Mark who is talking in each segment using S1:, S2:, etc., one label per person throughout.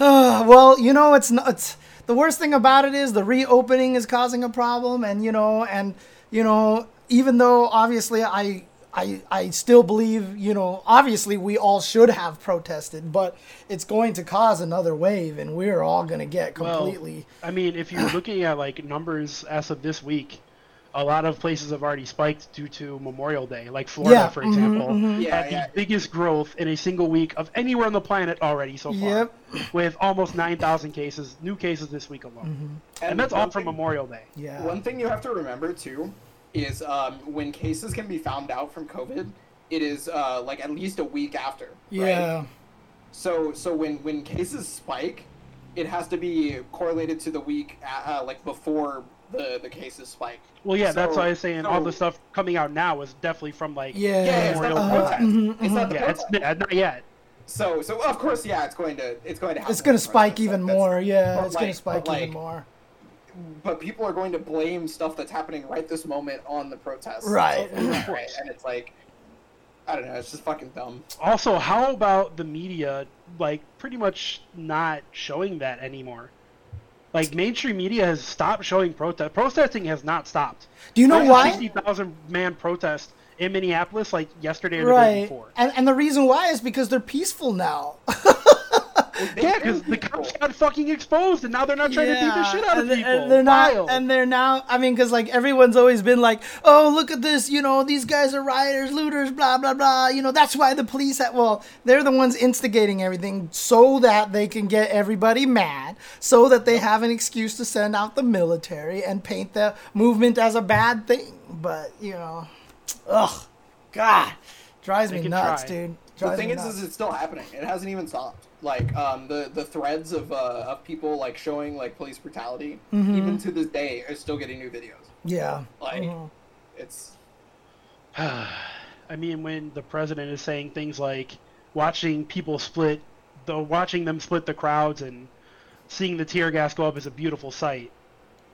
S1: well, you know, it's not. It's, the worst thing about it is the reopening is causing a problem, and you know, and you know, even though obviously I. I, I still believe, you know, obviously we all should have protested, but it's going to cause another wave and we're all going to get completely.
S2: Well, I mean, if you're looking at like numbers as of this week, a lot of places have already spiked due to Memorial Day, like Florida,
S1: Yeah,
S2: for
S1: mhm,
S2: example,
S1: mhm.
S3: Yeah,
S2: had
S3: yeah.
S2: the biggest growth in a single week of anywhere on the planet already so far.
S1: Yep.
S2: With almost 9,000 cases, new cases this week alone. And, that's all
S3: one
S2: from
S3: thing-
S2: Memorial Day.
S1: Yeah.
S3: One thing you have to remember too is um, when cases can be found out from COVID, it is uh, like at least a week after. Right?
S1: yeah.
S3: So so when when cases spike, it has to be correlated to the week uh, uh, like before the the cases spike.
S2: Well, yeah, that's
S3: So-
S2: why I was saying all the stuff coming out now is definitely from like
S1: Yeah.
S3: Yeah, it's not the
S2: Memorial
S3: protest.
S1: mhm,
S3: It's not the
S2: Yeah, it's not yet.
S3: So so of course yeah, it's going to it's going to happen
S1: It's going to spike
S3: protest.
S1: even
S3: That's-
S1: more. Yeah,
S3: but
S1: it's going to spike
S3: but
S1: even more.
S3: But people are going to blame stuff that's happening right this moment on the protests.
S1: Right.
S3: right. And it's like I don't know, it's just fucking dumb.
S2: Also, how about the media, like, pretty much not showing that anymore? Like, mainstream media has stopped showing protest. Protesting has not stopped.
S1: Do you know why?
S2: 60,000 man protest in Minneapolis, like, yesterday or the day
S1: Right.
S2: before.
S1: And, and the reason why is because they're peaceful now.
S3: Oh, they
S2: Yeah, because the cops got fucking exposed, and now they're not trying to beat the shit out of
S1: and, they-
S2: people.
S1: and they're not,
S2: Wild.
S1: and they're now. I mean, because like everyone's always been like, "Oh, look at this! You know, these guys are rioters, looters, blah blah blah." You know, that's why the police. Have, well, they're the ones instigating everything so that they can get everybody mad, so that they have an excuse to send out the military and paint the movement as a bad thing. But you know, ugh, God, drives
S2: They
S1: me nuts,
S2: try.
S1: dude.
S3: The thing is,
S1: nuts.
S3: is it's still happening. It hasn't even stopped. Like um, the the threads of uh, of people like showing like police brutality,
S1: Mm-hmm.
S3: even to this day, are still getting new videos.
S1: yeah.
S3: Like
S1: Mhm.
S3: it's
S2: I mean, when the president is saying things like watching people split, the watching them split the crowds and seeing the tear gas go up is a beautiful sight.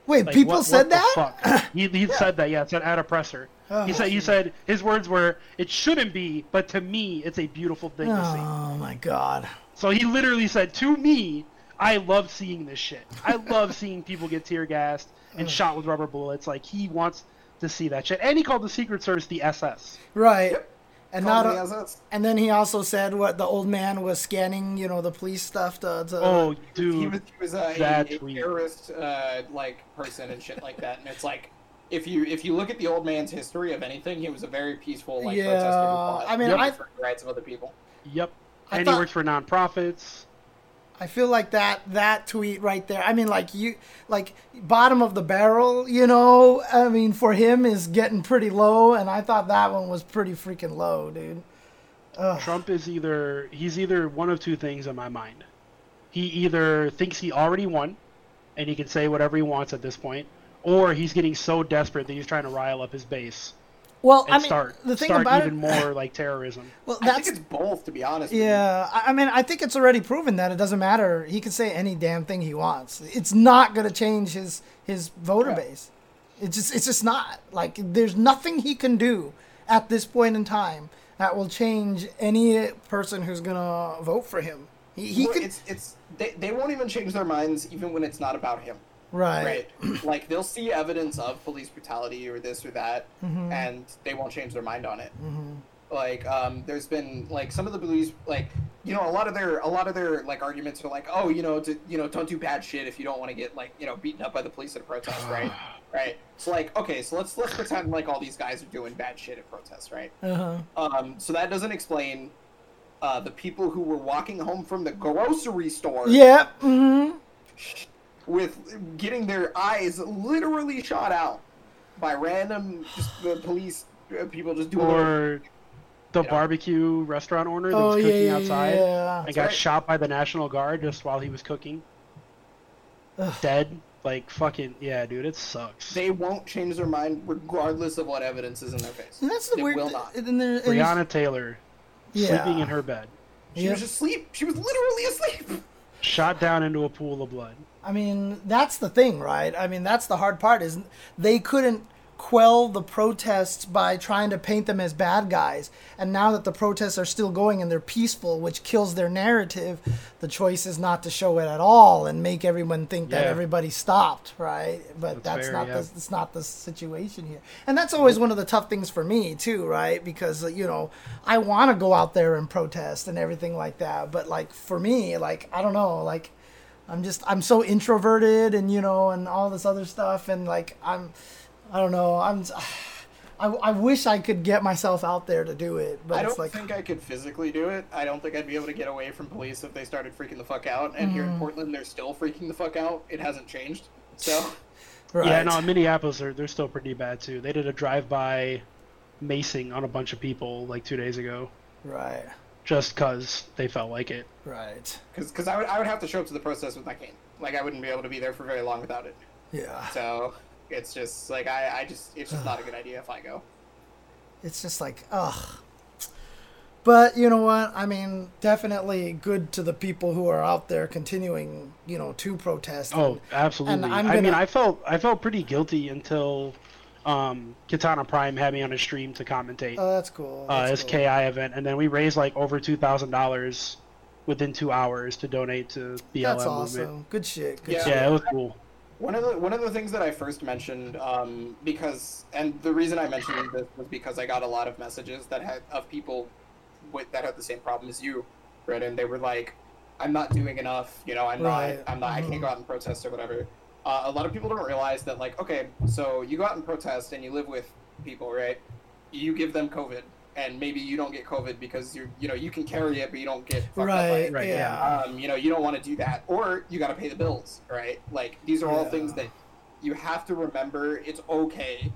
S1: Wait,
S2: Like,
S1: people
S2: what-
S1: said
S2: what
S1: that?
S2: fuck? he he said that. Yeah, it said at a presser.
S1: Oh,
S2: he said he said his words were, "It shouldn't be, but to me, it's a beautiful thing to see."
S1: Oh my God.
S2: So he literally said, "To me, I love seeing this shit. I love seeing people get tear gassed and shot with rubber bullets. Like he wants to see that shit." And he called the Secret Service the SS.
S1: Right.
S3: Yep.
S1: And
S3: Call
S1: not
S3: me
S1: a- and then he also said what the old man was scanning, you know, the police stuff to, to
S2: Oh,
S3: He
S2: dude,
S3: was, he was uh, a, a terrorist uh, like person and shit like that, and it's like. If you if you look at the old man's history of anything, he was a very peaceful like
S1: Yeah,
S3: protester who fought
S1: I mean,
S3: for
S1: I-
S3: the rights of other people.
S2: Yep.
S1: I
S2: and
S1: thought-
S2: he works for nonprofits.
S1: I feel like that that tweet right there. I mean, like you, like bottom of the barrel. You know, I mean, for him is getting pretty low, and I thought that one was pretty freaking low, dude.
S2: Trump is either he's either one of two things in my mind. He either thinks he already won, and he can say whatever he wants at this point, or he's getting so desperate that he's trying to rile up his base
S1: Well,
S2: and
S1: I mean,
S2: start
S1: the thing
S2: start
S1: about
S2: even
S1: it,
S2: more like terrorism.
S1: well,
S3: I
S1: that's
S3: think it's both, to be honest. with you.
S1: Yeah, I I mean, I think it's already proven that it doesn't matter. He can say any damn thing he wants. It's not gonna change his his voter
S3: Yeah.
S1: base. It's just it's just not like there's nothing he can do at this point in time that will change any person who's gonna vote for him. He, he
S3: Well,
S1: could
S3: it's it's they, they won't even change their minds even when it's not about him.
S1: Right.
S3: Right. like they'll see evidence of police brutality or this or that,
S1: Mm-hmm.
S3: and they won't change their mind on it. Like, um, there's been like some of the police, like you know, a lot of their a lot of their like arguments are like, oh, you know, to, you know, don't do bad shit if you don't want to get like you know beaten up by the police at a protest, right? right. So like, okay, so let's let's pretend like all these guys are doing bad shit at protests, right?
S1: Uh-huh.
S3: Um, so that doesn't explain uh, the people who were walking home from the grocery store
S1: Yeah. hmm
S3: with getting their eyes literally shot out by random just the police uh, people just doing their-
S2: Or the
S3: Yeah.
S2: barbecue restaurant owner that
S1: Oh
S2: was cooking
S1: yeah,
S2: outside
S1: yeah.
S2: and got
S3: right.
S2: shot by the National Guard just while he was cooking.
S1: Ugh.
S2: Dead. Like fucking yeah, dude, it sucks.
S3: they won't change their mind regardless of what evidence is in their face.
S1: And that's the
S3: they
S1: weird.
S3: will not.
S1: And there, and
S2: Breonna Taylor
S1: yeah.
S2: sleeping in her bed,
S3: She
S1: Yep.
S3: was asleep. She was literally asleep.
S2: shot down into a pool of blood.
S1: I mean, that's the thing, right? I mean, that's the hard part is they couldn't quell the protests by trying to paint them as bad guys. And now that the protests are still going and they're peaceful, which kills their narrative, the choice is not to show it at all and make everyone think that everybody stopped, right? But
S2: That's
S1: that's,
S2: fair,
S1: not
S2: yeah.
S1: the it's not the situation here. And that's always one of the tough things for me too, right? Because you know, I want to go out there and protest and everything like that, but like for me, like I don't know, like I'm just I'm so introverted and you know and all this other stuff and like I'm I don't know I'm I, I wish I could get myself out there to do it but
S3: I don't
S1: like
S3: think I could physically do it. I don't think I'd be able to get away from police if they started freaking the fuck out. And here
S1: Mm-hmm.
S3: in Portland, they're still freaking the fuck out. It hasn't changed. So
S1: right.
S2: Yeah, no, in Minneapolis, they're, they're still pretty bad too. They did a drive-by macing on a bunch of people like two days ago,
S1: right
S2: just because they felt like it.
S1: right
S3: because I would I would have to show up to the protest with my cane. Like I wouldn't be able to be there for very long without it.
S1: yeah
S3: So it's just like I I just it's just not a good idea if I go.
S1: it's just like ugh but you know what i mean definitely good to the people who are out there continuing you know to protest
S2: Oh,
S1: and-
S2: absolutely.
S1: I'm
S2: I mean, I felt I felt pretty guilty until um, Katana Prime had me on a stream to commentate
S1: oh that's cool
S2: uh, his
S1: cool.
S2: KI event, and then we raised like over two thousand dollars within two hours to donate to BLM
S1: that's
S2: movement.
S1: awesome good shit good
S3: Yeah.
S1: shit.
S2: Yeah, it was cool.
S3: One of the one of the things that I first mentioned, um, because and the reason I mentioned this was because I got a lot of messages that had of people with that had the same problem as you, Brett, and they were like, "I'm not doing enough. You know, I'm
S1: Right.
S3: not. I'm not. I
S1: Mhm.
S3: can't go out and protest or whatever." Uh, a lot of people don't realize that, like, okay, so you go out and protest and you live with people, right? You give them COVID, and maybe you don't get COVID because you you know you can carry it, but you don't get fucked up by
S1: right,
S3: it
S2: Right,
S1: yeah.
S3: um, you know, you don't want to do that, or you got to pay the bills, right? Like these are all
S1: Yeah.
S3: things that you have to remember. It's okay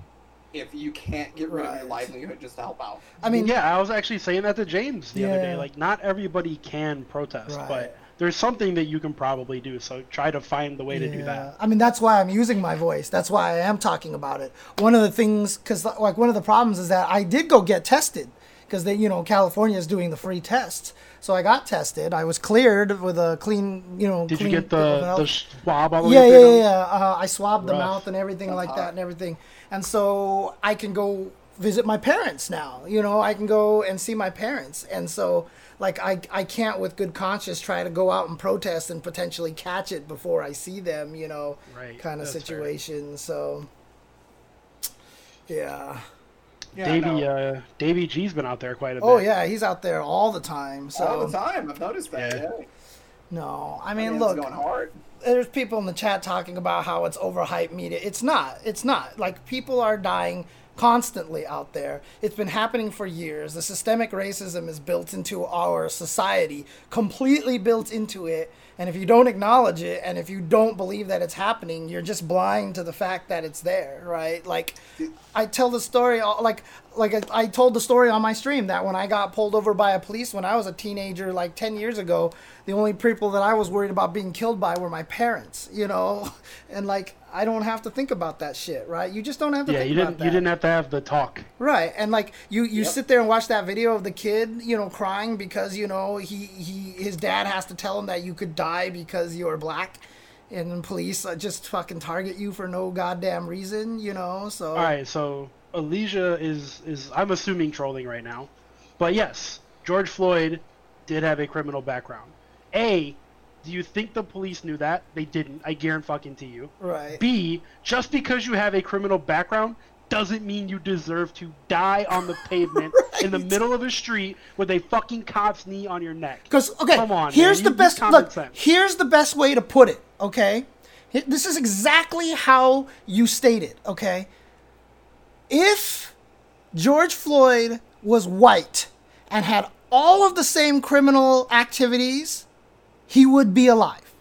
S3: if you can't get rid of your livelihood just to help out.
S1: i mean
S2: yeah, I was actually saying that to James the other day. Like, not everybody can protest,
S1: Right.
S2: but there's something that you can probably do. So try to find the way to do that.
S1: I mean, that's why I'm using my voice. That's why I am talking about it. One of the things, because like one of the problems is that I did go get tested, because they, you know, California is doing the free tests. So I got tested. I was cleared with a clean, you know.
S2: Did you get the the swab all the
S1: Yeah,
S2: way
S1: yeah,
S2: through?
S1: yeah. yeah. Uh, I swabbed the mouth and everything
S3: Sounds
S1: like
S3: hot.
S1: that and everything. And so I can go visit my parents now. You know, I can go and see my parents. And so, like, I, I can't, with good conscience, try to go out and protest and potentially catch it before I see them, you know,
S2: Right,
S1: kind of
S2: that's fair.
S1: situation. So, yeah.
S3: Yeah,
S2: Davey,
S3: no.
S2: uh, Davey G's been out there quite a bit.
S1: Oh, yeah. He's out there all the time. So,
S3: all the time. I've noticed that.
S2: Yeah.
S3: Yeah,
S1: no. I
S3: I
S1: mean, look.
S3: going hard.
S1: there's people in the chat talking about how it's overhyped media. It's not. It's not. Like people are dying constantly out there. It's been happening for years. The systemic racism is built into our society, completely built into it. And if you don't acknowledge it and if you don't believe that it's happening, you're just blind to the fact that it's there, right? Like I tell the story like like I, I told the story on my stream that when I got pulled over by a police when I was a teenager like 10 years ago, the only people that I was worried about being killed by were my parents, you know? And like I don't have to think about that shit, right? You just don't have to
S2: Yeah,
S1: think
S2: you didn't you didn't have to have the talk.
S1: Right, and like you, you
S3: Yep.
S1: sit there and watch that video of the kid, you know, crying because you know he he his dad has to tell him that you could die because you're black, and police uh, just fucking target you for no goddamn reason, you know. So
S2: All right, so Elysia is is I'm assuming trolling right now, but yes, George Floyd did have a criminal background. A, do you think the police knew that? They didn't. I guarantee fucking to you.
S1: right,
S2: B, just because you have a criminal background doesn't mean you deserve to die on the pavement in the middle of a street with a fucking cop's knee on your neck.
S1: Because okay,
S2: Come on,
S1: here's
S2: man.
S1: the best. Look,
S2: sense.
S1: here's the best way to put it. Okay, this is exactly how you stated. It, okay, if George Floyd was white and had all of the same criminal activities, he would be alive.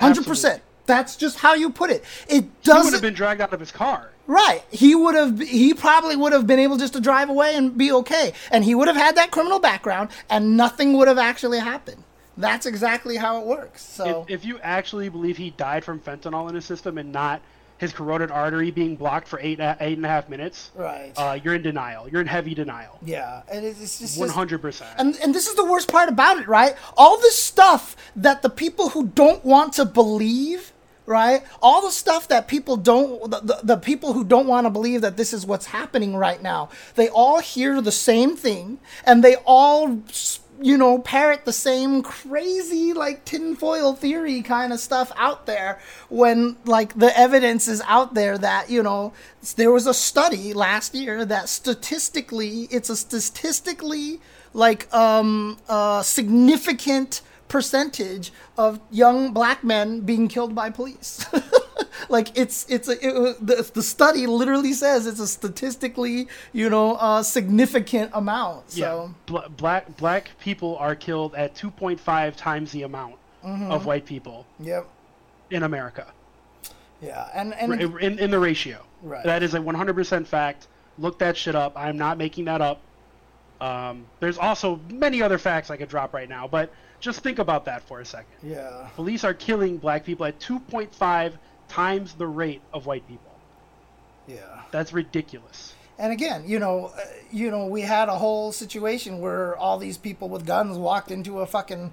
S1: Hundred percent.
S2: Absolutely.
S1: That's just how you put it. It
S2: He would
S1: doesn't.
S2: have been dragged out of his car.
S1: Right. He would have he probably would have been able just to drive away and be okay. And he would have had that criminal background and nothing would have actually happened. That's exactly how it works. So
S2: If, if you actually believe he died from fentanyl in his system and not his carotid artery being blocked for eight eight and a half minutes,
S1: right.
S2: uh, you're in denial. You're in heavy denial.
S1: yeah. And it's, just
S2: One hundred percent.
S1: and and this is the worst part about it, right? All this stuff that the people who don't want to believe right? All the stuff that people don't, the, the, the people who don't want to believe that this is what's happening right now, they all hear the same thing and they all, you know, parrot the same crazy, like, tinfoil theory kind of stuff out there when, like, the evidence is out there that, you know, there was a study last year that statistically, it's a statistically, like, um, uh, significant percentage of young black men being killed by police. like it's it's a it, the, the study literally says it's a statistically you know uh, significant amount. So
S2: yeah. black black people are killed at 2.5 times the amount mm-hmm. of white people.
S1: Yep.
S2: In America.
S1: Yeah, and and
S2: in, in the ratio.
S1: Right.
S2: That is a 100% fact. Look that shit up. I'm not making that up. Um, there's also many other facts I could drop right now, but just think about that for a second.
S1: Yeah.
S2: Police are killing black people at 2.5 times the rate of white people.
S1: Yeah.
S2: That's ridiculous.
S1: And again, you know, uh, you know, we had a whole situation where all these people with guns walked into a fucking,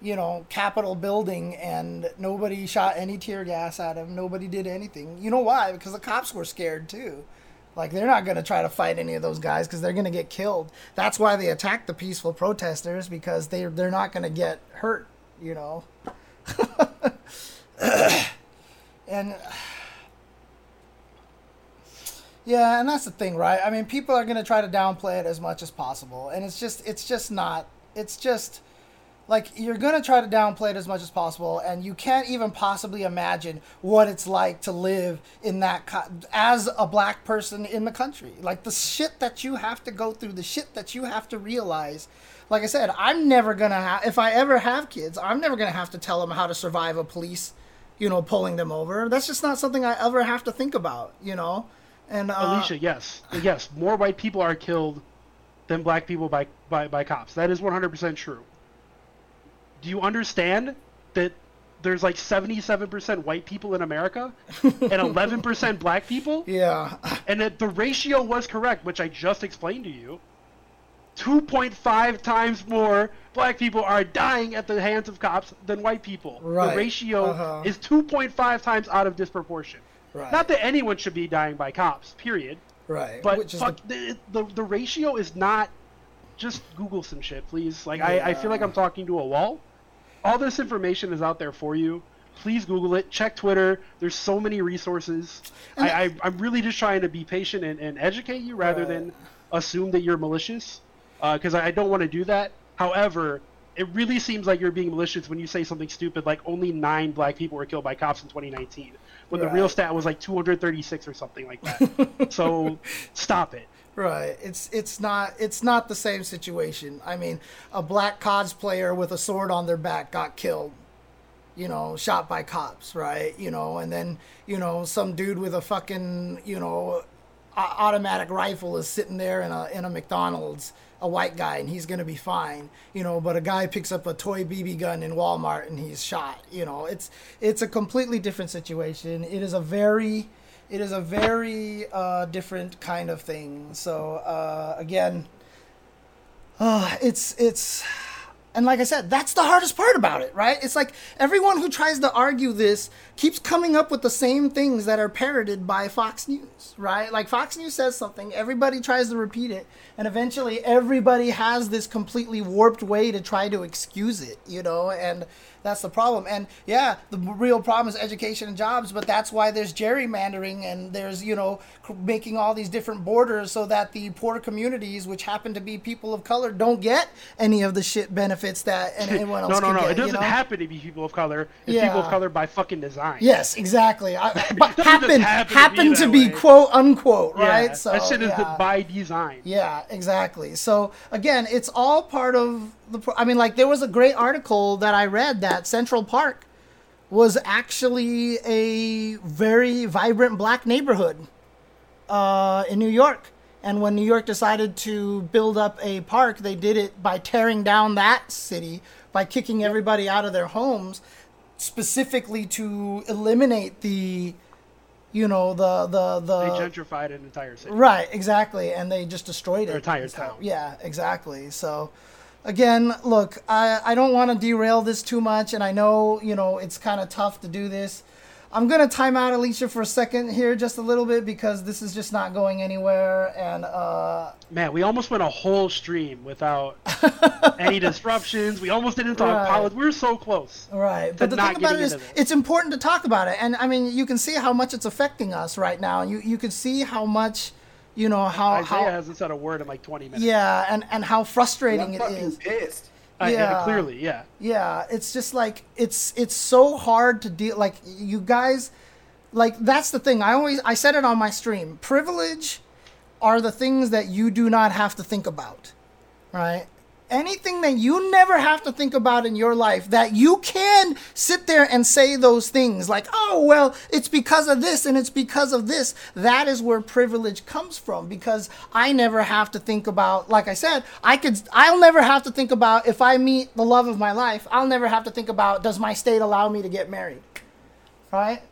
S1: you know, Capitol building and nobody shot any tear gas at them. Nobody did anything. You know why? Because the cops were scared too. Like they're not going to try to fight any of those guys because they're going to get killed. That's why they attack the peaceful protesters because they they're not going to get hurt. You know. and yeah, and that's the thing, right? I mean, people are going to try to downplay it as much as possible, and it's just it's just not. It's just like you're gonna try to downplay it as much as possible and you can't even possibly imagine what it's like to live in that co- as a black person in the country like the shit that you have to go through the shit that you have to realize like i said i'm never gonna have if i ever have kids i'm never gonna have to tell them how to survive a police you know pulling them over that's just not something i ever have to think about you know and uh,
S2: alicia yes yes more white people are killed than black people by, by, by cops that is 100% true do you understand that there's like 77% white people in America and 11% black people?
S1: Yeah.
S2: And that the ratio was correct, which I just explained to you. 2.5 times more black people are dying at the hands of cops than white people.
S1: Right.
S2: The ratio
S1: uh-huh.
S2: is 2.5 times out of disproportion.
S1: Right.
S2: Not that anyone should be dying by cops, period.
S1: Right.
S2: But fuck, the... The, the, the ratio is not. Just Google some shit, please. Like, yeah. I, I feel like I'm talking to a wall all this information is out there for you. Please Google it. Check Twitter. There's so many resources. I, I, am really just trying to be patient and, and educate you rather right. than assume that you're malicious, because uh, I, I don't want to do that. However, it really seems like you're being malicious when you say something stupid like only nine black people were killed by cops in 2019, when right. the real stat was like 236 or something like that. so stop it.
S1: Right. It's it's not it's not the same situation. I mean, a black cosplayer with a sword on their back got killed. You know, shot by cops, right? You know, and then, you know, some dude with a fucking, you know, automatic rifle is sitting there in a in a McDonald's, a white guy, and he's gonna be fine, you know. But a guy picks up a toy BB gun in Walmart and he's shot. You know, it's it's a completely different situation. It is a very it is a very uh, different kind of thing. So uh, again, uh, it's it's and like I said, that's the hardest part about it, right? It's like everyone who tries to argue this keeps coming up with the same things that are parroted by Fox News, right? Like Fox News says something, everybody tries to repeat it, and eventually everybody has this completely warped way to try to excuse it, you know? And that's the problem. And yeah, the real problem is education and jobs, but that's why there's gerrymandering and there's, you know, making all these different borders so that the poor communities, which happen to be people of color, don't get any of the shit benefits that anyone else
S2: no, no, no.
S1: Get,
S2: it doesn't
S1: you know?
S2: happen to be people of color. It's
S1: Yeah.
S2: people of color by fucking design.
S1: Yes, exactly. I, but
S2: doesn't
S1: happen
S2: happen to be
S1: to be quote unquote,
S2: Yeah,
S1: right? So
S2: that shit is
S1: yeah.
S2: by design.
S1: Yeah, exactly. So again, it's all part of the. I mean, like there was a great article that I read that Central Park was actually a very vibrant black neighborhood uh, in New York. And when New York decided to build up a park, they did it by tearing down that city, by kicking everybody out of their homes, specifically to eliminate the, you know, the the the
S2: They gentrified an entire city.
S1: Right, exactly, and they just destroyed it.
S2: Entire town.
S1: Yeah, exactly. So, again, look, I I don't want to derail this too much, and I know you know it's kind of tough to do this. I'm gonna time out Alicia for a second here, just a little bit, because this is just not going anywhere. And uh,
S2: Man, we almost went a whole stream without any disruptions. We almost didn't talk
S1: Right.
S2: politics. We were so close.
S1: right, but the thing about it is, it's important to talk about it. And I mean, you can see how much it's affecting us right now. You you can see how much, you know, how
S2: Isaiah
S1: how
S2: hasn't said a word in like 20 minutes.
S1: yeah, and and how frustrating it is.
S3: I'm
S1: it
S3: fucking pissed.
S2: I-
S1: yeah.
S2: and clearly, yeah.
S1: Yeah, it's just like it's it's so hard to deal like you guys like that's the thing. I always I said it on my stream. Privilege are the things that you do not have to think about. Right? Anything that you never have to think about in your life that you can sit there and say those things like, "Oh, well, it's because of this and it's because of this." That is where privilege comes from because I never have to think about like I said, I could I'll never have to think about if I meet the love of my life, I'll never have to think about does my state allow me to get married right?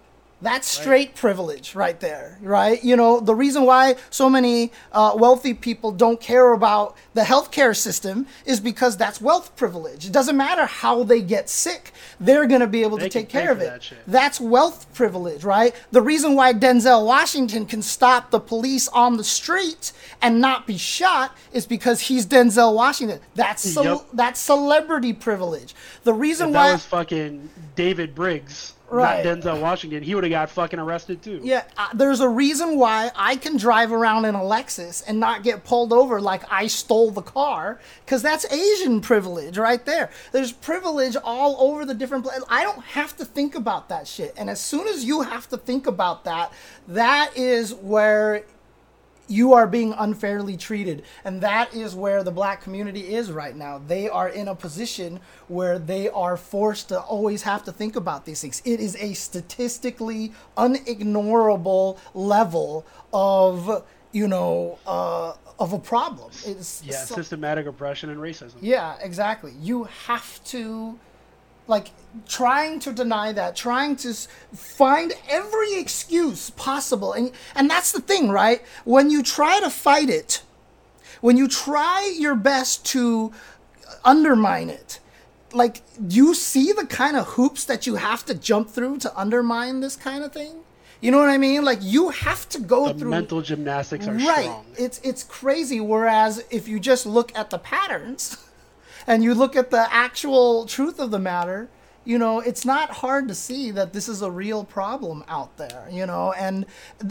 S1: That's straight privilege right there, right? You know, the reason why so many uh, wealthy people don't care about the healthcare system is because that's wealth privilege. It doesn't matter how they get sick, they're going to be able
S2: They
S1: to take care of it.
S2: that.
S1: That's wealth privilege, right? The reason why Denzel Washington can stop the police on the street and not be shot is because he's Denzel Washington. That's ce-
S2: Yep.
S1: that's celebrity privilege. The reason
S2: If
S1: why
S2: that was fucking David Briggs,
S1: Right.
S2: not Denzel Washington, he would have got fucking arrested too.
S1: Yeah, uh, there's a reason why I can drive around in a Lexus and not get pulled over like I stole the car, because that's Asian privilege right there. There's privilege all over the different places. I don't have to think about that shit. And as soon as you have to think about that, that is where you are being unfairly treated. And that is where the black community is right now. They are in a position where they are forced to always have to think about these things. It is a statistically unignorable level of, you know, uh, of a problem. It's
S2: Yeah,
S1: so-
S2: systematic oppression and racism.
S1: yeah, exactly. You have to, like, trying to deny that, trying to find every excuse possible, and and that's the thing, right? When you try to fight it, when you try your best to undermine it, like, you see the kind of hoops that you have to jump through to undermine this kind of thing. You know what I mean? Like, you have to go
S2: The
S1: through
S2: mental gymnastics are
S1: right
S2: strong.
S1: it's it's crazy whereas if you just look at the patterns and you look at the actual truth of the matter you know it's not hard to see that this is a real problem out there you know and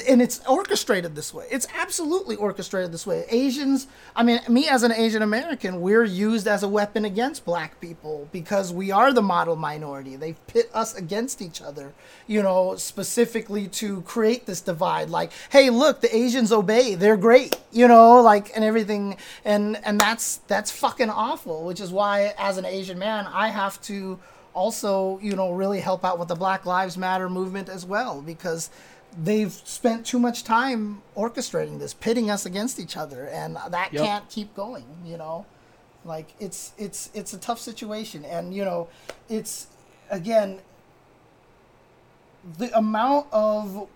S1: and it's orchestrated this way. It's absolutely orchestrated this way. Asians i mean me as an asian american we're used as a weapon against black people because we are the model minority. They pit us against each other you know specifically to create this divide. Like hey look the asians obey. They're great you know like and everything. And and that's that's fucking awful which is why as an asian man i have to also you know really help out with the black lives matter movement as well because they've spent too much time orchestrating this pitting us against each other and that
S2: Yep.
S1: can't keep going you know like it's it's it's a tough situation and you know it's again the amount of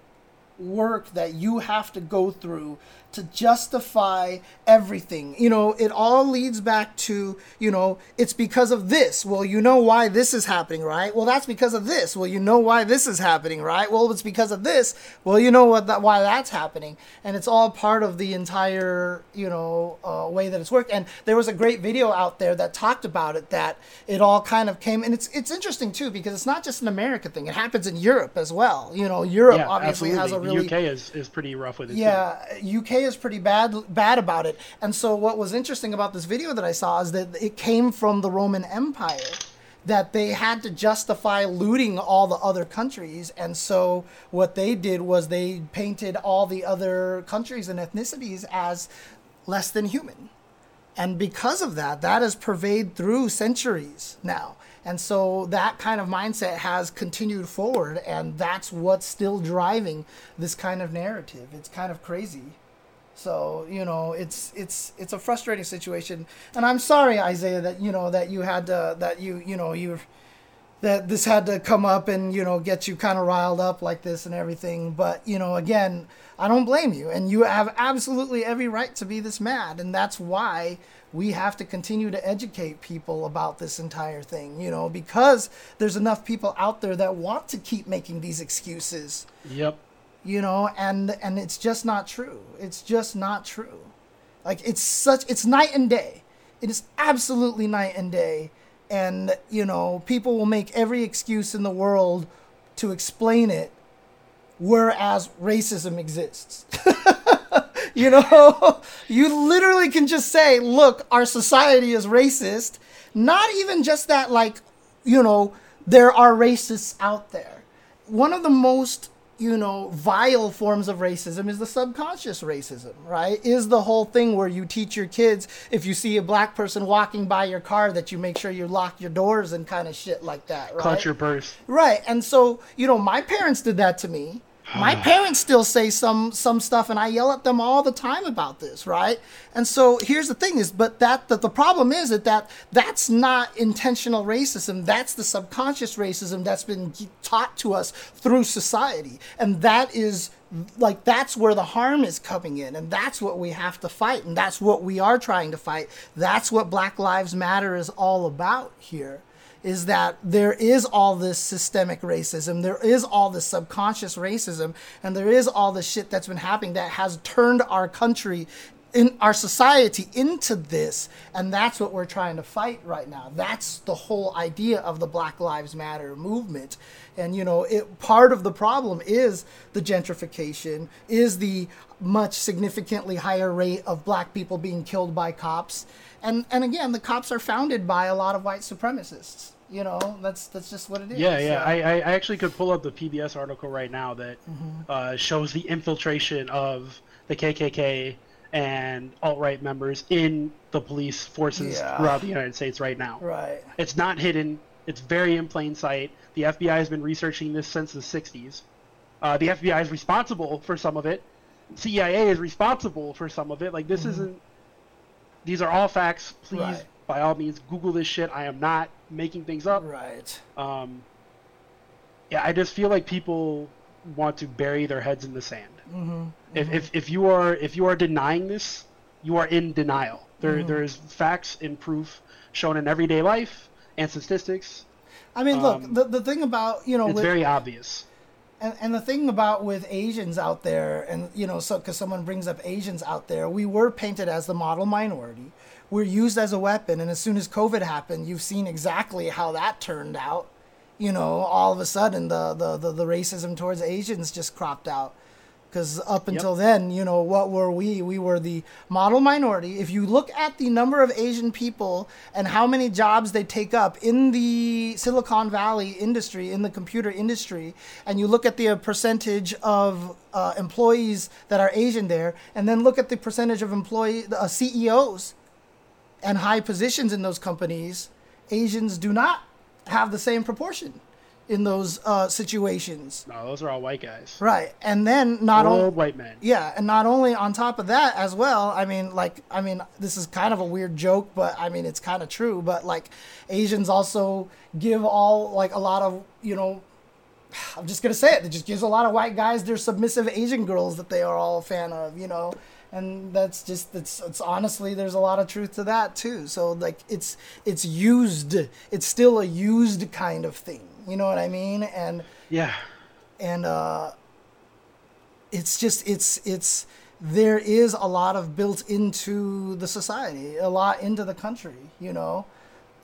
S1: work that you have to go through to justify everything. You know, it all leads back to, you know, it's because of this. Well, you know why this is happening, right? Well, that's because of this. Well, you know why this is happening, right? Well, it's because of this. Well, you know what that why that's happening. And it's all part of the entire, you know, uh, way that it's worked. And there was a great video out there that talked about it that it all kind of came and it's it's interesting too because it's not just an American thing. It happens in Europe as well. You know, Europe
S2: yeah,
S1: obviously
S2: absolutely.
S1: has a really
S2: the UK is, is pretty rough with it. too.
S1: yeah, Is pretty bad bad about it. And so what was interesting about this video that I saw is that it came from the Roman Empire that they had to justify looting all the other countries and so what they did was they painted all the other countries and ethnicities as less than human. And because of that, that has pervaded through centuries now. And so that kind of mindset has continued forward, and that's what's still driving this kind of narrative. It's kind of crazy. So you know, it's it's it's a frustrating situation, and I'm sorry, Isaiah, that you know that you had to that you you know you that this had to come up and you know get you kind of riled up like this and everything. But you know, again, I don't blame you, and you have absolutely every right to be this mad, and that's why we have to continue to educate people about this entire thing, you know, because there's enough people out there that want to keep making these excuses.
S2: Yep.
S1: You know, and and it's just not true. It's just not true. Like it's such it's night and day. It is absolutely night and day. And, you know, people will make every excuse in the world to explain it whereas racism exists. you know, you literally can just say, look, our society is racist. Not even just that, like, you know, there are racists out there. One of the most you know, vile forms of racism is the subconscious racism, right? Is the whole thing where you teach your kids if you see a black person walking by your car that you make sure you lock your doors and kind of shit like that, right?
S2: Clutch your purse.
S1: Right. And so, you know, my parents did that to me. My ah. parents still say some some stuff and I yell at them all the time about this, right? And so here's the thing is but that, that the problem is that, that that's not intentional racism. That's the subconscious racism that's been taught to us through society. And that is like that's where the harm is coming in and that's what we have to fight and that's what we are trying to fight. That's what Black Lives Matter is all about here is that there is all this systemic racism, there is all this subconscious racism, and there is all this shit that's been happening that has turned our country in our society into this and that's what we're trying to fight right now. That's the whole idea of the black lives matter movement. And you know it part of the problem is the gentrification is the much significantly higher rate of black people being killed by cops. And and again the cops are founded by a lot of white supremacists you know? That's that's just what it is
S2: yeah. yeah so. I, I actually could pull up the pbs article right now that mm-hmm. uh, shows the infiltration of the kkk and alt-right members in the police forces yeah. throughout the united states right now
S1: right
S2: it's not hidden it's very in plain sight the fbi has been researching this since the 60s uh, the fbi is responsible for some of it cia is responsible for some of it like this mm-hmm. isn't these are all facts. Please, right. by all means, Google this shit. I am not making things up.
S1: Right.
S2: Um. Yeah, I just feel like people want to bury their heads in the sand.
S1: Mm-hmm.
S2: If, if if you are if you are denying this, you are in denial. There mm-hmm. there is facts and proof shown in everyday life and statistics.
S1: I mean, look, um, the the thing about you know,
S2: it's
S1: with,
S2: very obvious
S1: and, and the thing about with Asians out there, and you know, so because someone brings up Asians out there, we were painted as the model minority. We're used as a weapon, and as soon as COVID happened, you've seen exactly how that turned out. You know, all of a sudden, the the the, the racism towards Asians just cropped out because up until yep. then, you know, what were we? We were the model minority. If you look at the number of Asian people and how many jobs they take up in the Silicon Valley industry, in the computer industry, and you look at the percentage of uh, employees that are Asian there, and then look at the percentage of employee uh, CEOs and high positions in those companies, Asians do not have the same proportion in those uh, situations.
S2: No, those are all white guys.
S1: Right, and then not
S2: only white men.
S1: Yeah, and not only on top of that as well. I mean, like, I mean, this is kind of a weird joke, but I mean, it's kind of true. But like, Asians also give all like a lot of you know. I'm just gonna say it. It just gives a lot of white guys their submissive Asian girls that they are all a fan of, you know and that's just it's it's honestly there's a lot of truth to that too so like it's it's used it's still a used kind of thing you know what I mean? And
S2: yeah,
S1: and uh, it's just it's it's there is a lot of built into the society, a lot into the country, you know.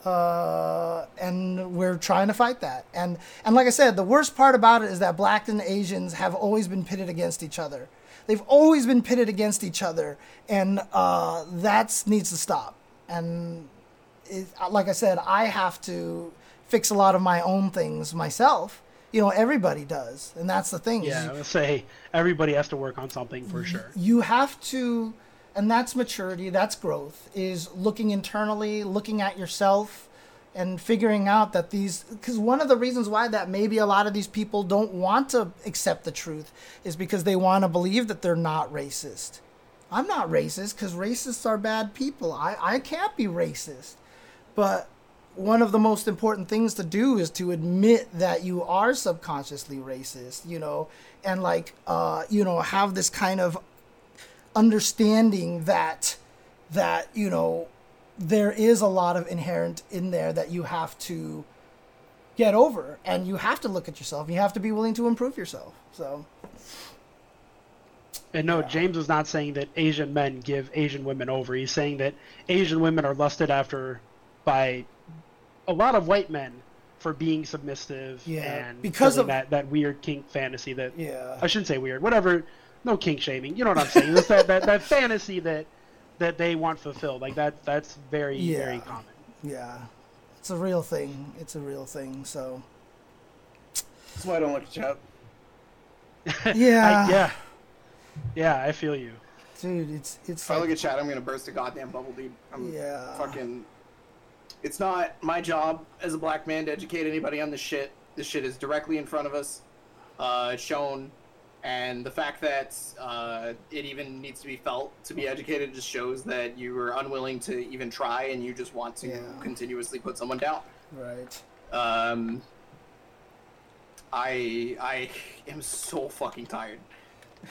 S1: Uh, and we're trying to fight that. And and like I said, the worst part about it is that black and Asians have always been pitted against each other. They've always been pitted against each other, and uh, that needs to stop. And it, like I said, I have to fix a lot of my own things myself. You know, everybody does, and that's the thing.
S2: Yeah, I would say everybody has to work on something for sure.
S1: You have to, and that's maturity. That's growth. Is looking internally, looking at yourself, and figuring out that these. Because one of the reasons why that maybe a lot of these people don't want to accept the truth is because they want to believe that they're not racist. I'm not racist because racists are bad people. I, I can't be racist. But one of the most important things to do is to admit that you are subconsciously racist, you know, and like, uh, you know, have this kind of understanding that, that, you know, there is a lot of inherent in there that you have to get over and you have to look at yourself. You have to be willing to improve yourself so.
S2: And no, James was not saying that Asian men give Asian women over. He's saying that Asian women are lusted after by a lot of white men for being submissive
S1: Yeah,
S2: and
S1: because of-
S2: that, that weird kink fantasy that
S1: yeah
S2: I shouldn't say weird, whatever. No kink shaming. You know what I'm saying? It's that, that, that fantasy that that they want fulfilled. Like that that's very
S1: Yeah.
S2: very common.
S1: yeah it's a real thing it's a real thing so
S3: That's why I don't look at Chubb.
S1: yeah
S2: I, yeah. Yeah, I feel you.
S1: dude it's it's
S3: If I look at chat, I'm gonna burst a goddamn bubble, dude. I'm
S1: Yeah.
S3: fucking. It's not my job as a black man to educate anybody on this shit. This shit is directly in front of us, uh, it's shown, and the fact that uh, it even needs to be felt to be educated just shows that you are unwilling to even try, and you just want to
S1: Yeah.
S3: continuously put someone down.
S1: right
S3: Um, I I am so fucking tired.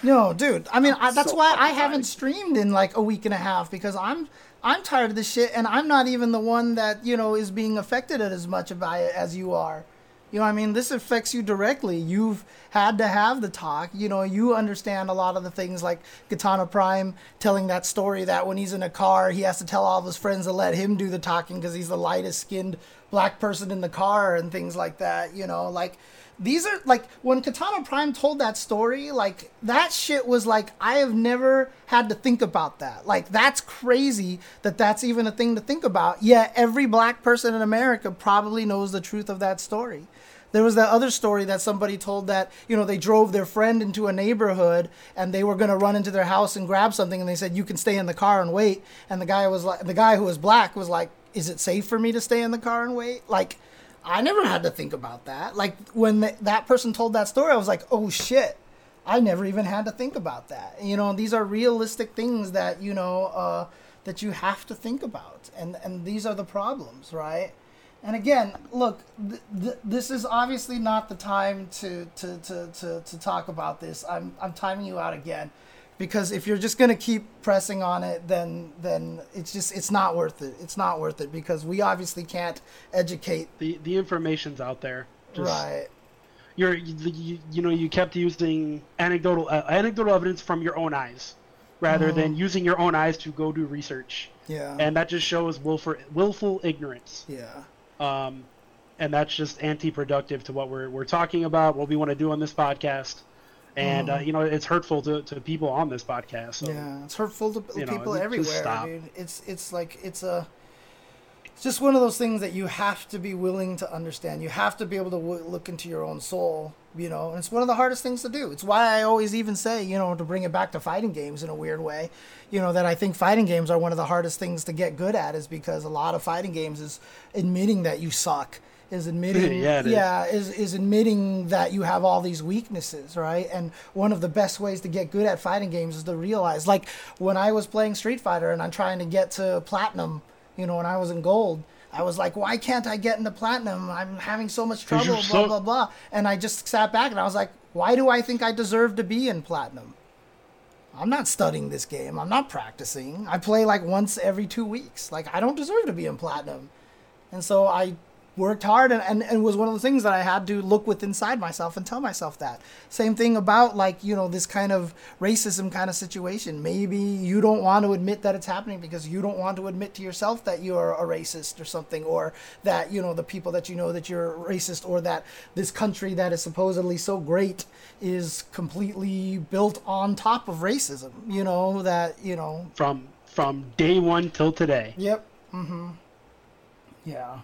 S1: No, dude. I mean, I, that's
S3: so
S1: why I haven't
S3: tired.
S1: streamed in like a week and a half because I'm I'm tired of this shit, and I'm not even the one that you know is being affected as much by it as you are. You know, I mean, this affects you directly. You've had to have the talk. You know, you understand a lot of the things like Katana Prime telling that story that when he's in a car, he has to tell all of his friends to let him do the talking because he's the lightest skinned black person in the car and things like that. You know, like these are like when Katana Prime told that story, like that shit was like I have never had to think about that. Like that's crazy that that's even a thing to think about. Yet every black person in America probably knows the truth of that story. There was that other story that somebody told that, you know, they drove their friend into a neighborhood and they were going to run into their house and grab something and they said you can stay in the car and wait and the guy was like the guy who was black was like is it safe for me to stay in the car and wait? Like I never had to think about that. Like when th that person told that story, I was like, "Oh shit." I never even had to think about that. You know, these are realistic things that, you know, uh, that you have to think about. And and these are the problems, right? And again, look, th- th- this is obviously not the time to, to, to, to, to talk about this. I'm, I'm timing you out again because if you're just going to keep pressing on it, then, then it's just, it's not worth it. It's not worth it because we obviously can't educate.
S2: The the information's out there. Just,
S1: right.
S2: You're you, you, you know you kept using anecdotal uh, anecdotal evidence from your own eyes rather
S1: Mm-hmm.
S2: than using your own eyes to go do research.
S1: Yeah.
S2: And that just shows willful willful ignorance.
S1: yeah.
S2: um, and that's just anti-productive to what we're we're talking about, what we want to do on this podcast, and uh, you know it's hurtful to, to people on this podcast. So.
S1: Yeah, it's hurtful to
S2: you know,
S1: people everywhere, dude. It's it's like it's a it's just one of those things that you have to be willing to understand. You have to be able to w- look into your own soul, you know. And it's one of the hardest things to do. It's why I always even say, you know, to bring it back to fighting games in a weird way, you know, that I think fighting games are one of the hardest things to get good at is because a lot of fighting games is admitting that you suck. Is admitting,
S2: Yeah, is.
S1: yeah, is is admitting that you have all these weaknesses, right? And one of the best ways to get good at fighting games is to realize, like when I was playing Street Fighter and I'm trying to get to platinum, you know, when I was in gold, I was like, why can't I get into platinum? I'm having so much trouble, blah
S2: so-
S1: blah blah. And I just sat back and I was like, why do I think I deserve to be in platinum? I'm not studying this game. I'm not practicing. I play like once every two weeks. Like I don't deserve to be in platinum. And so I worked hard and, and, and was one of the things that I had to look with inside myself and tell myself that. Same thing about like, you know, this kind of racism kind of situation. Maybe you don't want to admit that it's happening because you don't want to admit to yourself that you're a racist or something or that, you know, the people that you know that you're racist or that this country that is supposedly so great is completely built on top of racism, you know, that, you know,
S2: from from day one till today.
S1: Yep. Mm-hmm. Yeah.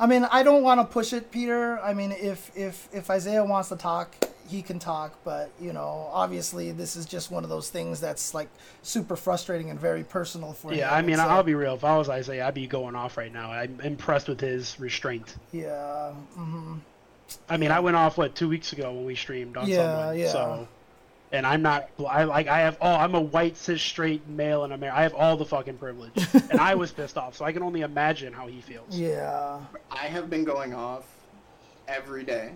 S1: I mean, I don't want to push it, Peter. I mean, if if if Isaiah wants to talk, he can talk. But you know, obviously, this is just one of those things that's like super frustrating and very personal for him.
S2: Yeah, I mean,
S1: so-
S2: I'll be real. If I was Isaiah, I'd be going off right now. I'm impressed with his restraint.
S1: Yeah. hmm
S2: I mean, I went off what two weeks ago when we streamed on
S1: Yeah,
S2: someone.
S1: yeah.
S2: So, and I'm not. I like. I have all. I'm a white cis straight male in America. I have all the fucking privilege, and I was pissed off. So I can only imagine how he feels.
S1: Yeah.
S3: I have been going off every day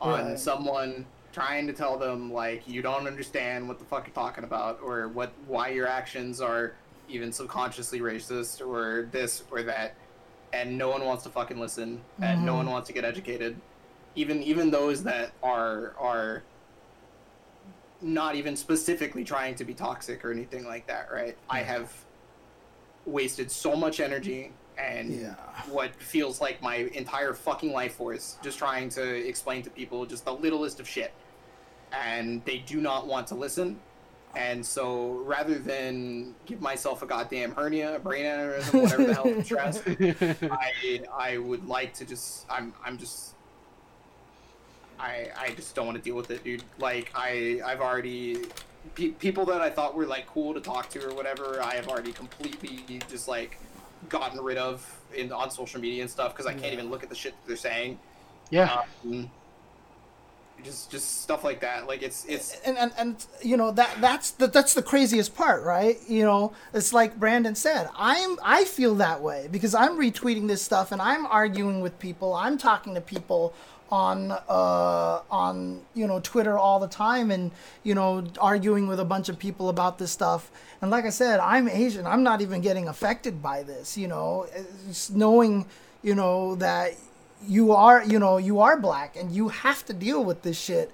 S3: on
S1: Right.
S3: someone trying to tell them like you don't understand what the fuck you're talking about or what why your actions are even subconsciously racist or this or that, and no one wants to fucking listen, and no
S1: Mhm.
S3: one wants to get educated, even even those that are are not even specifically trying to be toxic or anything like that, right? I have wasted so much energy and
S1: Yeah.
S3: what feels like my entire fucking life force just trying to explain to people just the littlest of shit. And they do not want to listen. And so rather than give myself a goddamn hernia, a brain aneurysm, whatever the hell stress, I I would like to just I'm I'm just I I just don't want to deal with it, dude. Like I I've already pe- people that I thought were like cool to talk to or whatever, I have already completely just like gotten rid of in on social media and stuff because I can't
S1: Yeah.
S3: even look at the shit that they're saying.
S2: yeah.
S3: Um, just just stuff like that. Like it's it's
S1: and, and and you know that that's the that's the craziest part right you know it's like brandon said i'm i feel that way because i'm retweeting this stuff and i'm arguing with people i'm talking to people on uh on you know twitter all the time and you know arguing with a bunch of people about this stuff. And like i said i'm asian. I'm not even getting affected by this you know. It's knowing you know that you are you know you are black and you have to deal with this shit.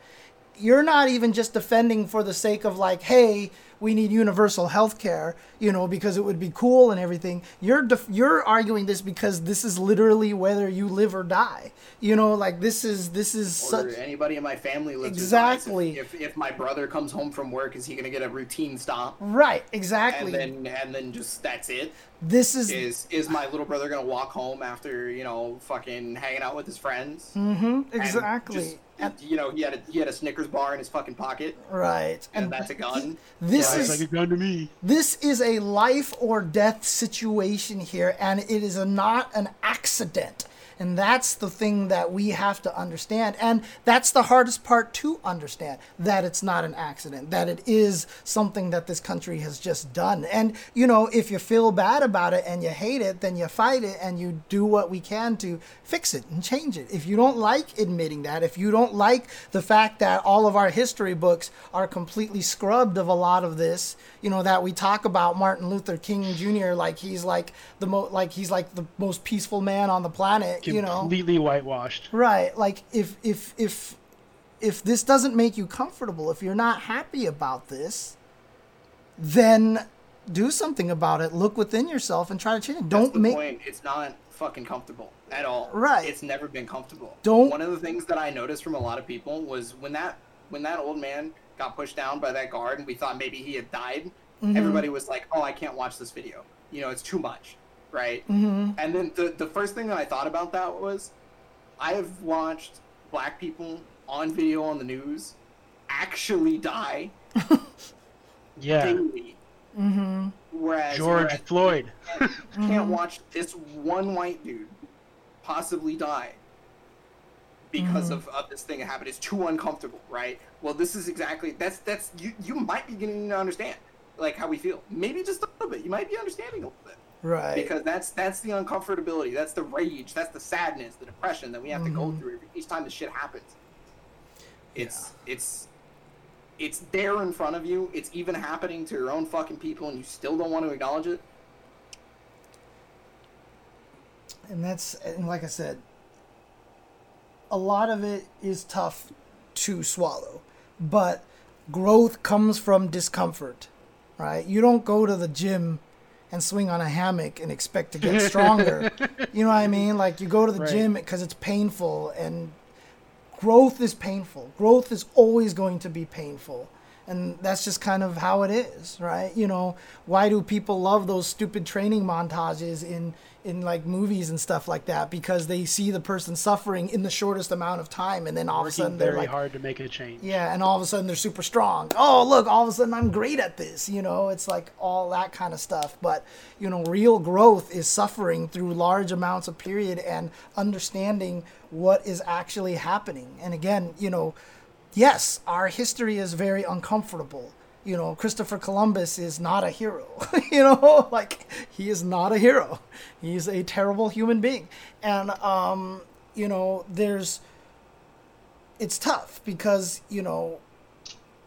S1: You're not even just defending for the sake of like hey we need universal health care you know because it would be cool and everything you're def- you're arguing this because this is literally whether you live or die you know like this is this is
S3: or
S1: such
S3: anybody in my family lives.
S1: Exactly.
S3: If, if if my brother comes home from work, is he gonna get a routine stop?
S1: right exactly
S3: And then and then just that's it.
S1: this is
S3: Is is my little brother gonna walk home after you know fucking hanging out with his friends? Mm-hmm.
S1: Exactly and,
S3: you know he had a he had a Snickers bar in his fucking pocket,
S1: right
S3: and, that's a gun.
S1: this
S2: Sounds
S1: is
S2: like a gun to me.
S1: this is a life or death situation here and it is a, not an accident and that's the thing that we have to understand and that's the hardest part to understand that it's not an accident that it is something that this country has just done and you know if you feel bad about it and you hate it then you fight it and you do what we can to fix it and change it if you don't like admitting that if you don't like the fact that all of our history books are completely scrubbed of a lot of this you know that we talk about Martin Luther King Jr. like he's like the mo like he's like the most peaceful man on the planet you know
S2: Completely whitewashed.
S1: right like if if if if this doesn't make you comfortable if you're not happy about this then do something about it look within yourself and try to change it don't
S3: the
S1: make
S3: point. It's not fucking comfortable at all.
S1: Right.
S3: It's never been comfortable.
S1: Don't-
S3: One of the things that I noticed from a lot of people was when that when that old man got pushed down by that guard and we thought maybe he had died,
S1: Mm-hmm.
S3: everybody was like, "Oh, I can't watch this video. You know, it's too much." Right?
S1: Mhm.
S3: And then the the first thing that I thought about that was I have watched black people on video on the news actually die
S2: Yeah.
S3: daily.
S1: Mm-hmm.
S3: Whereas
S2: George
S3: whereas
S2: Floyd.
S3: can't, can't watch this one white dude possibly die because of, of this thing that happened. It's too uncomfortable, right? Well, this is exactly that's that's you you might be getting to understand like how we feel. Maybe just a little bit. You might be understanding a little bit
S1: right
S3: because that's that's the uncomfortability, that's the rage, that's the sadness, the depression that we have to go mm-hmm. through each time this shit happens. It's it's it's there in front of you. It's even happening to your own fucking people, and you still don't want to acknowledge it.
S1: and that's and like I said, a lot of it is tough to swallow, but growth comes from discomfort, right? You don't go to the gym and swing on a hammock and expect to get stronger. you know what I mean? Like you go to the
S2: Right.
S1: gym because it's painful and growth is painful. Growth is always going to be painful. And that's just kind of how it is, right? You know, why do people love those stupid training montages in in like movies and stuff like that? Because they see the person suffering in the shortest amount of time and then all of a sudden they're
S2: very
S1: like
S2: hard to make a change.
S1: yeah, and all of a sudden they're super strong. Oh, look, all of a sudden I'm great at this. You know, it's like all that kind of stuff. But, you know, real growth is suffering through large amounts of period and understanding what is actually happening. And again, you know, yes, our history is very uncomfortable. You know, Christopher Columbus is not a hero. you know, like he is not a hero. He's a terrible human being. And um, you know, there's it's tough because you know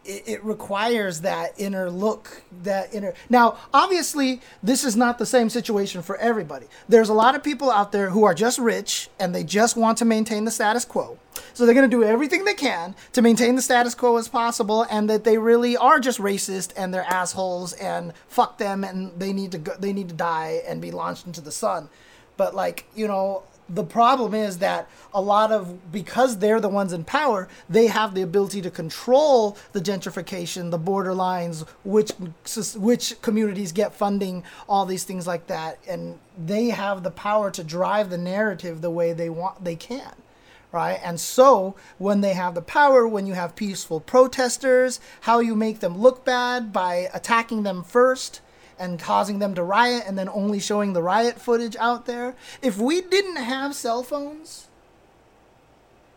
S1: it, it requires that inner look, that inner. Now, obviously, this is not the same situation for everybody. There's a lot of people out there who are just rich and they just want to maintain the status quo. So they're going to do everything they can to maintain the status quo as possible, and that they really are just racist and they're assholes and fuck them and they need to go, they need to die and be launched into the sun. But like you know, the problem is that a lot of because they're the ones in power they have the ability to control the gentrification the border lines which which communities get funding all these things like that. And they have the power to drive the narrative the way they want they can right? And so when they have the power when you have peaceful protesters how you make them look bad by attacking them first and causing them to riot and then only showing the riot footage out there. If we didn't have cell phones,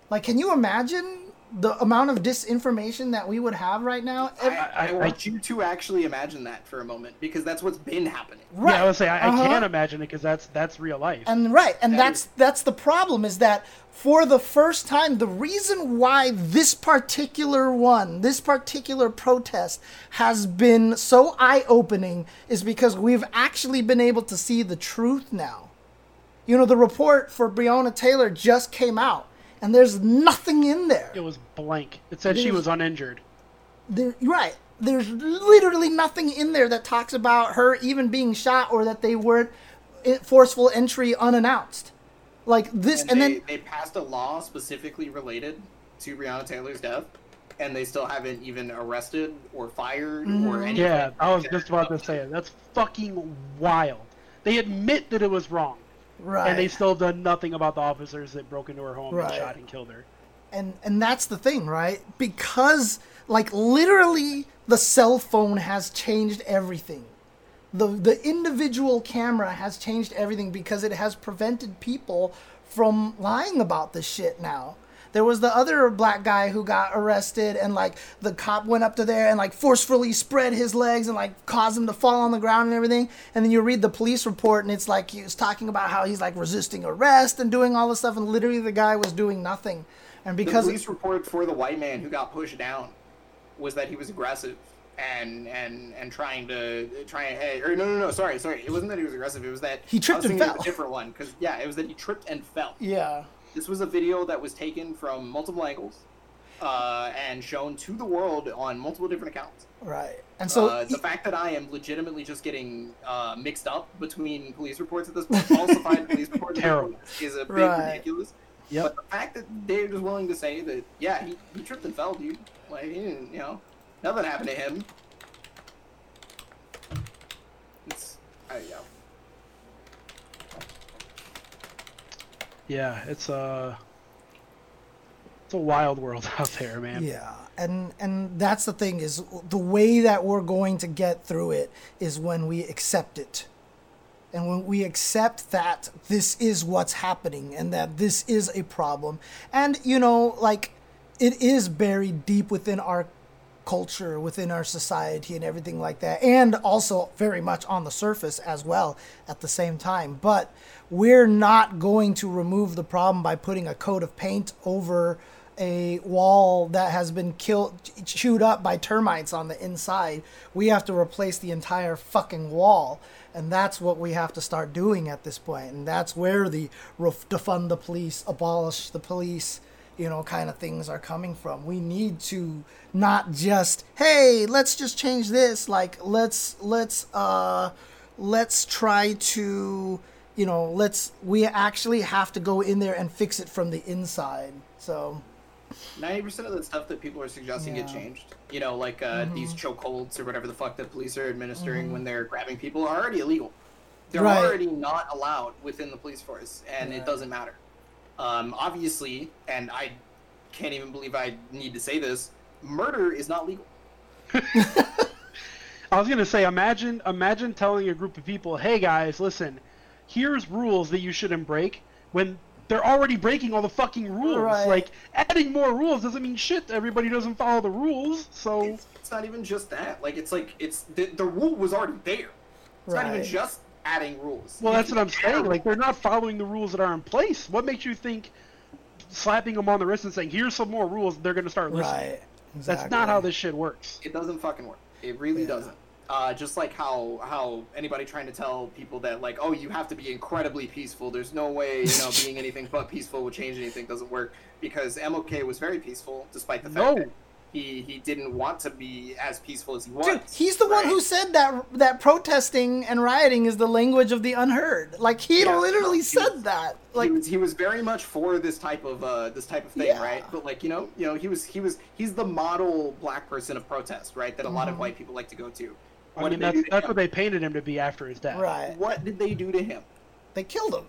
S1: like, can you imagine the amount of disinformation that we would have right now?
S3: I, I, want you to actually imagine that for a moment because that's what's been happening.
S2: Right. Yeah, I would say I, uh-huh. I can't imagine it because that's that's real life.
S1: And right, and that's that's the problem is that for the first time, the reason why this particular one, this particular protest has been so eye opening is because we've actually been able to see the truth now. You know, the report for Breonna Taylor just came out, and there's nothing in there.
S2: It was blank. It said there's, she was uninjured.
S1: There, right. There's literally nothing in there that talks about her even being shot or that they weren't forceful entry unannounced. Like this, and,
S3: and
S1: they, then
S3: they passed a law specifically related to Breonna Taylor's death, and they still haven't even arrested or fired mm-hmm. or anything.
S2: Yeah, I was just about to say it. That's fucking wild. They admit that it was wrong, right? And they still have done nothing about the officers that broke into her home right. and shot and killed her.
S1: And and that's the thing, right? Because like literally, the cell phone has changed everything the the individual camera has changed everything because it has prevented people from lying about this shit now. There was the other black guy who got arrested and like the cop went up to there and like forcefully spread his legs and like caused him to fall on the ground and everything. And then you read the police report and it's like he was talking about how he's like resisting arrest and doing all this stuff and literally the guy was doing nothing. And because
S3: the police report for the white man who got pushed down was that he was aggressive and and and trying to try and hey or no no no sorry sorry. It wasn't that he was aggressive. It was that
S1: he tripped and fell
S3: a different one because yeah it was that he tripped and fell.
S1: Yeah
S3: this was a video that was taken from multiple angles uh, and shown to the world on multiple different accounts
S1: right
S3: and so uh, the he... fact that I am legitimately just getting uh, mixed up between police reports at this point falsified police reports
S2: Terrible.
S3: is a bit right. ridiculous Yep. But the fact that they're just willing to say that, yeah, he, he tripped and fell, dude. Like, he didn't, you know, Nothing happened to him. It's, I, yeah.
S2: Yeah, it's a it's a wild world out there, man.
S1: Yeah, and and that's the thing is the way that we're going to get through it is when we accept it. And when we accept that this is what's happening and that this is a problem. And, you know, like, it is buried deep within our culture within our society and everything like that and also very much on the surface as well at the same time. But we're not going to remove the problem by putting a coat of paint over a wall that has been killed chewed up by termites on the inside. We have to replace the entire fucking wall and that's what we have to start doing at this point and that's where the defund the police abolish the police you know, kind of things are coming from. We need to not just, hey, let's just change this. Like, let's let's uh, let's try to, you know, let's. We actually have to go in there and fix it from the inside. So.
S3: Ninety percent of the stuff that people are suggesting yeah. get changed. You know, like uh, mm-hmm. these chokeholds or whatever the fuck that police are administering mm-hmm. when they're grabbing people are already illegal. They're right. already not allowed within the police force, and right. it doesn't matter. Um, obviously, and I can't even believe I need to say this, murder is not legal.
S2: I was gonna say, imagine, imagine telling a group of people, "Hey guys, listen, here's rules that you shouldn't break," when they're already breaking all the fucking rules. Right. Like adding more rules doesn't mean shit. Everybody doesn't follow the rules, so
S3: it's, it's not even just that. Like it's like it's the, the rule was already there. It's right. not even just adding rules.
S2: Well, you that's what I'm saying. Like they're not following the rules that are in place. What makes you think slapping them on the wrist and saying, "Here's some more rules," they're going to start listening?
S1: Right.
S2: That's not how this shit works.
S3: It doesn't fucking work. It really
S1: Yeah.
S3: doesn't. Uh, just like how how anybody trying to tell people that like oh you have to be incredibly peaceful. There's no way you know being anything but peaceful will change anything doesn't work because MLK was very peaceful despite the fact
S2: No.
S3: that he he didn't want to be as peaceful as he was.
S1: Dude, he's the one who said that that protesting and rioting is the language of the unheard. Like he
S3: Yeah,
S1: literally
S3: he
S1: said
S3: was-
S1: that. Like
S3: he was, he was very much for this type of uh, this type of thing,
S1: Yeah.
S3: right? But like you know, you know, he was he was he's the model black person of protest, right? That a lot of
S1: Mhm.
S3: white people like to go to.
S2: I mean,
S3: did they do
S2: that's
S3: to
S2: that's what they painted him to be after his death.
S1: right.
S3: What did they do to him?
S1: They killed him.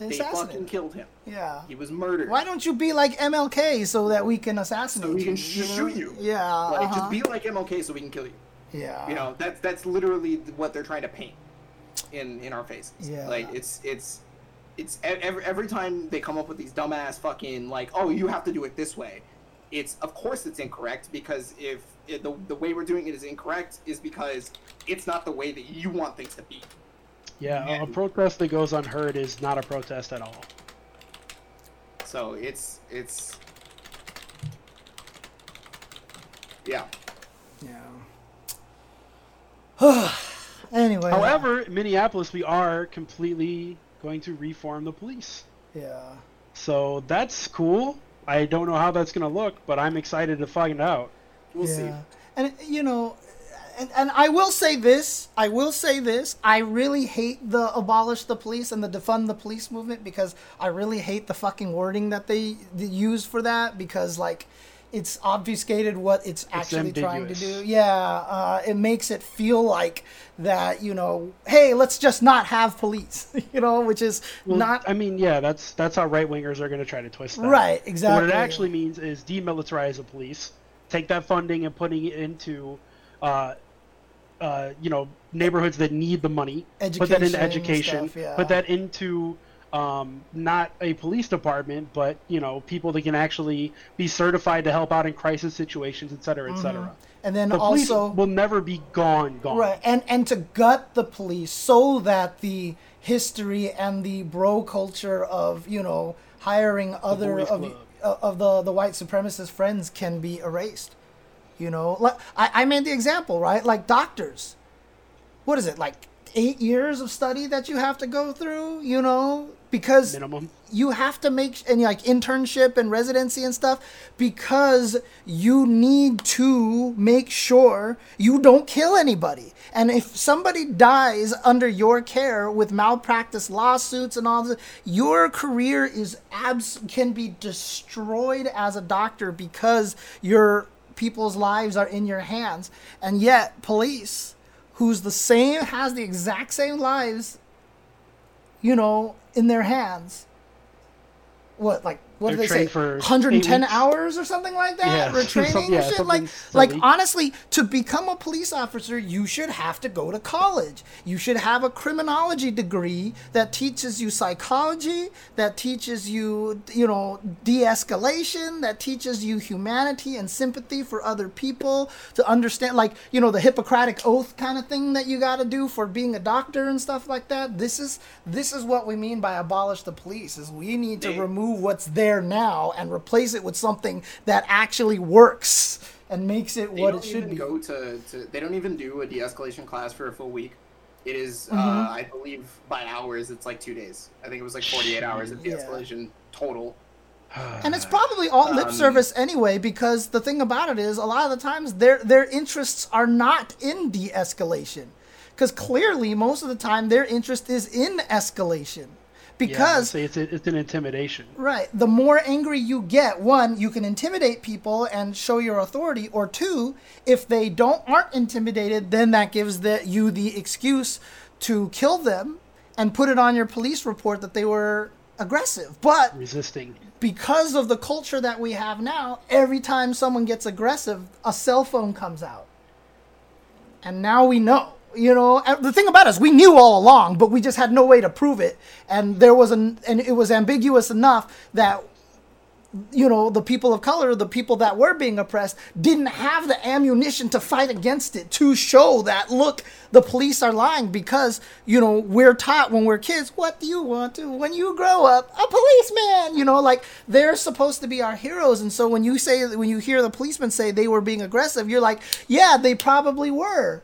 S1: They,
S3: fucking killed him.
S1: Yeah.
S3: He was murdered.
S1: Why don't you be like MLK so that we can assassinate
S3: So we
S1: you?
S3: can
S1: you
S3: shoot you.
S1: Yeah.
S3: Like,
S1: uh-huh.
S3: just be like MLK so we can kill you.
S1: yeah.
S3: You know, that's that's literally what they're trying to paint in in our faces.
S1: Yeah.
S3: Like it's it's it's every every time they come up with these dumbass fucking like, oh, you have to do it this way. It's of course it's incorrect because if it, the the way we're doing it is incorrect is because it's not the way that you want things to be.
S2: Yeah, a- a protest that goes unheard is not a protest at all.
S3: So it's it's yeah.
S1: Yeah. anyway.
S2: However, in Minneapolis, we are completely going to reform the police.
S1: Yeah.
S2: So that's cool. I don't know how that's going to look, but I'm excited to find out.
S3: We'll see.
S1: And you know, and, and I will say this. I will say this. I really hate the abolish the police and the defund the police movement because I really hate the fucking wording that they, they use for that because like it's obfuscated what it's actually trying to do. Yeah, uh, it makes it feel like that. You know, hey, let's just not have police. You know, which is
S2: Well,
S1: not
S2: I mean, yeah, that's that's how right wingers are going to try to twist that.
S1: right.
S2: But
S1: Exactly.
S2: what it actually means is demilitarize the police, take that funding and putting it into, uh, uh, you know, neighborhoods that need the money. put that into
S1: Education
S2: education.
S1: stuff, yeah.
S2: Put that into um, not a police department, but you know, people that can actually be certified to help out in crisis situations, et cetera, et cetera.
S1: and then
S2: The
S1: Mm-hmm. also
S2: will never be gone, gone.
S1: Right, and and to gut the police so that the history and the bro culture of you know hiring other of uh, of the the white supremacist friends can be erased. You know, like I, I made the example right, like doctors. What is it like? Eight years of study that you have to go through, you know, because
S2: Minimum.
S1: you have to make and like internship and residency and stuff because you need to make sure you don't kill anybody. And if somebody dies under your care with malpractice lawsuits and all this, your career is abs can be destroyed as a doctor because your people's lives are in your hands. And yet police who's the same has the exact same lives you know, in their hands. What like what do they say?
S2: trained for eight
S1: 110 hours or something like that.
S2: Yeah,
S1: or training
S2: yeah,
S1: shit. Like like honestly, to become a police officer, you should have to go to college. You should have a criminology degree that teaches you psychology, that teaches you you know de-escalation, that teaches you humanity and sympathy for other people to understand like you know the Hippocratic oath kind of thing that you got to do for being a doctor and stuff like that. This is this is what we mean by abolish the police. Is we need to remove what's there now and replace it with something that actually works and makes it
S3: They
S1: what it should be.
S3: go to, to. They don't even do a de-escalation class for a full week. It is, uh,
S1: Mm-hmm.
S3: I believe, by hours. It's like two days. I think it was like 48 hours of de-escalation total.
S1: And it's probably all lip
S3: Um,
S1: service anyway, because the thing about it is, a lot of the times their their interests are not in de-escalation, because clearly most of the time their interest is in escalation,
S2: Yeah,
S1: because
S2: say it's it's an intimidation.
S1: Right. The more angry you get, one, you can intimidate people and show your authority, or two, if they don't aren't intimidated, then that gives the, you the excuse to kill them and put it on your police report that they were aggressive. But
S2: resisting.
S1: because of the culture that we have now, every time someone gets aggressive, a cell phone comes out. And now we know. You know, the thing about us we knew all along, but we just had no way to prove it. And there was an and it was ambiguous enough that you know, the people of color, the people that were being oppressed, didn't have the ammunition to fight against it, to show that, look, the police are lying because, you know, we're taught when we're kids, what do you want to, when you grow up, a policeman, you know, like they're supposed to be our heroes. And so when you say, when you hear the policeman say they were being aggressive, you're like, yeah, they probably were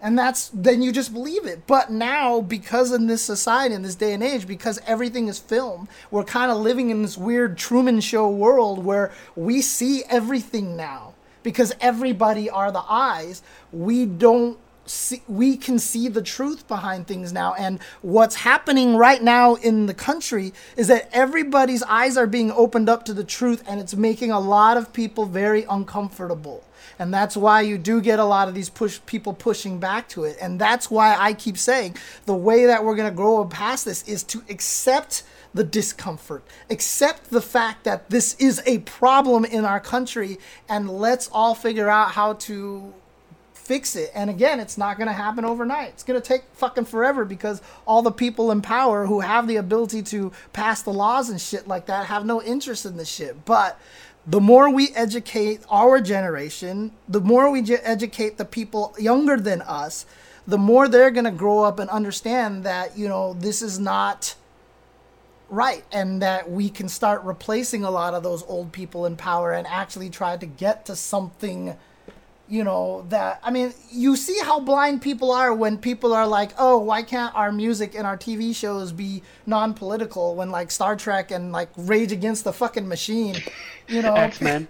S1: and that's then you just believe it. But now because in this society in this day and age because everything is filmed we're kind of living in this weird truman show world where we see everything now. Because everybody are the eyes. We don't see we can see the truth behind things now. And what's happening right now in the country is that everybody's eyes are being opened up to the truth and it's making a lot of people very uncomfortable. And that's why you do get a lot of these push people pushing back to it. And that's why i keep saying the way that we're going to grow past this is to accept the discomfort. Accept the fact that this is a problem in our country and let's all figure out how to fix it. And again, it's not going to happen overnight. It's going to take fucking forever because all the people in power who have the ability to pass the laws and shit like that have no interest in this shit. But the more we educate our generation, the more we educate the people younger than us, the more they're going to grow up and understand that, you know, this is not right and that we can start replacing a lot of those old people in power and actually try to get to something you know that i mean you see how blind people are when people are like oh why can't our music and our tv shows be non-political when like star trek and like rage against the fucking machine you know
S2: x-men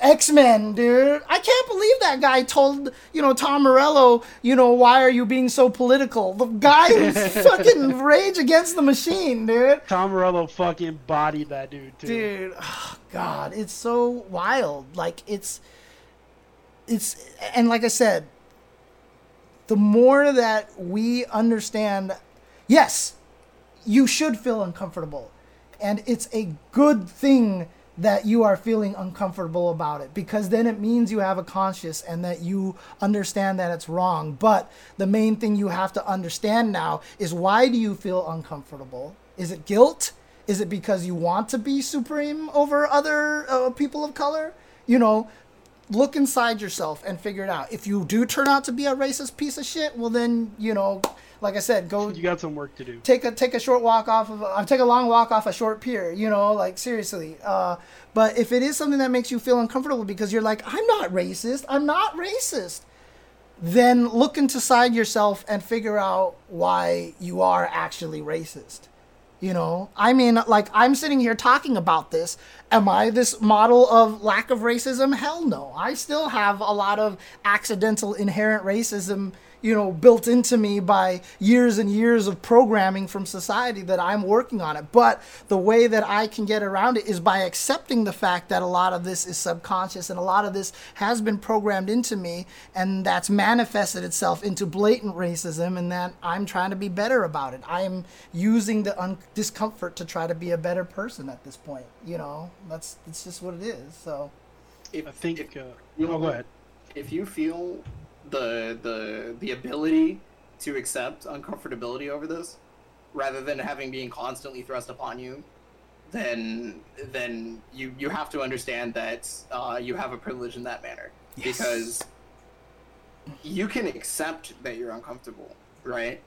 S1: X-Men, dude. I can't believe that guy told, you know, Tom Morello, you know, why are you being so political? The guy who's fucking rage against the machine, dude.
S2: Tom Morello fucking bodied that dude, too.
S1: Dude, oh, God, it's so wild. Like, it's it's and like I said, the more that we understand, yes, you should feel uncomfortable, and it's a good thing that you are feeling uncomfortable about it because then it means you have a conscience and that you understand that it's wrong. But the main thing you have to understand now is why do you feel uncomfortable? Is it guilt? Is it because you want to be supreme over other uh, people of color? You know, look inside yourself and figure it out. If you do turn out to be a racist piece of shit, well then you know, like I said, go.
S2: You got some work to do.
S1: Take a take a short walk off of uh, take a long walk off a short pier. You know, like seriously. Uh, but if it is something that makes you feel uncomfortable because you're like, I'm not racist. I'm not racist. Then look inside yourself and figure out why you are actually racist. You know, I mean, like, I'm sitting here talking about this. Am I this model of lack of racism? Hell no. I still have a lot of accidental inherent racism you know, built into me by years and years of programming from society that I'm working on it. But the way that I can get around it is by accepting the fact that a lot of this is subconscious and a lot of this has been programmed into me and that's manifested itself into blatant racism and that I'm trying to be better about it. I am using the un- discomfort to try to be a better person at this point. You know, that's, that's just what it is. So.
S2: If, I think, if, uh, you know, oh, go ahead.
S3: If you feel the the the ability to accept uncomfortability over this, rather than having being constantly thrust upon you, then then you you have to understand that uh, you have a privilege in that manner yes. because you can accept that you're uncomfortable, right?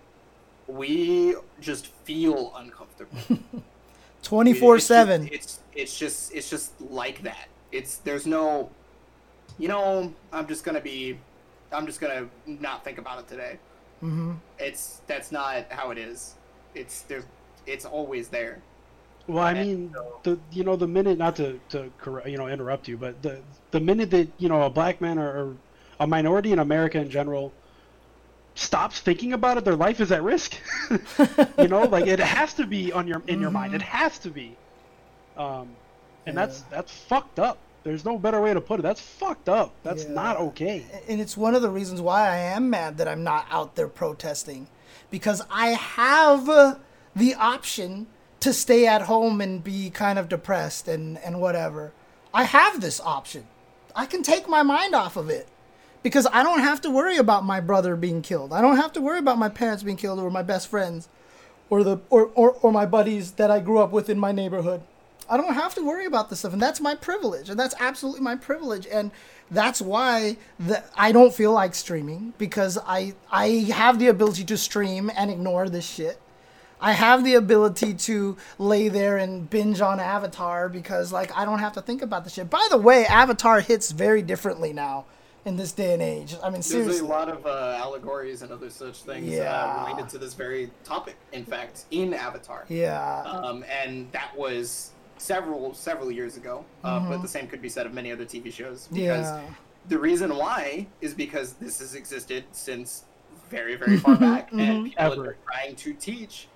S3: We just feel uncomfortable.
S1: Twenty four seven.
S3: It's it's just it's just like that. It's there's no, you know, I'm just gonna be I'm just gonna not think about it today.
S1: Mm-hmm.
S3: It's that's not how it is. It's there's it's always there.
S2: Well, I mean, the you know the minute not to to you know interrupt you, but the the minute that you know a black man or, or a minority in America in general stops thinking about it, their life is at risk. you know, like it has to be on your in mm-hmm. your mind. It mm-hmm. has to be. Um, and yeah. that's that's fucked up. There's no better way to put it. That's fucked up. That's yeah. not okay.
S1: And it's one of the reasons why I am mad that I'm not out there protesting because I have uh, the option to stay at home and be kind of depressed and, and whatever. I have this option. I can take my mind off of it because I don't have to worry about my brother being killed. I don't have to worry about my parents being killed or my best friends or the or, or, or my buddies that I grew up with in my neighborhood. I don't have to worry about this stuff, and that's my privilege, and that's absolutely my privilege, and that's why the, I don't feel like streaming because I I have the ability to stream and ignore this shit. I have the ability to lay there and binge on Avatar because like I don't have to think about the shit. By the way, Avatar hits very differently now in this day and age. I mean,
S3: There's
S1: seriously.
S3: a lot of uh, allegories and other such things
S1: Yeah.
S3: uh, related to this very topic. In fact, in Avatar.
S1: Yeah.
S3: um, and that was several several years ago. Uh,
S1: Mm-hmm.
S3: But the same could be said of many other TV shows because
S1: Yeah.
S3: the reason why is because this has existed since very very far back,
S1: Mm-hmm.
S3: and people have
S2: Ever.
S3: been trying to teach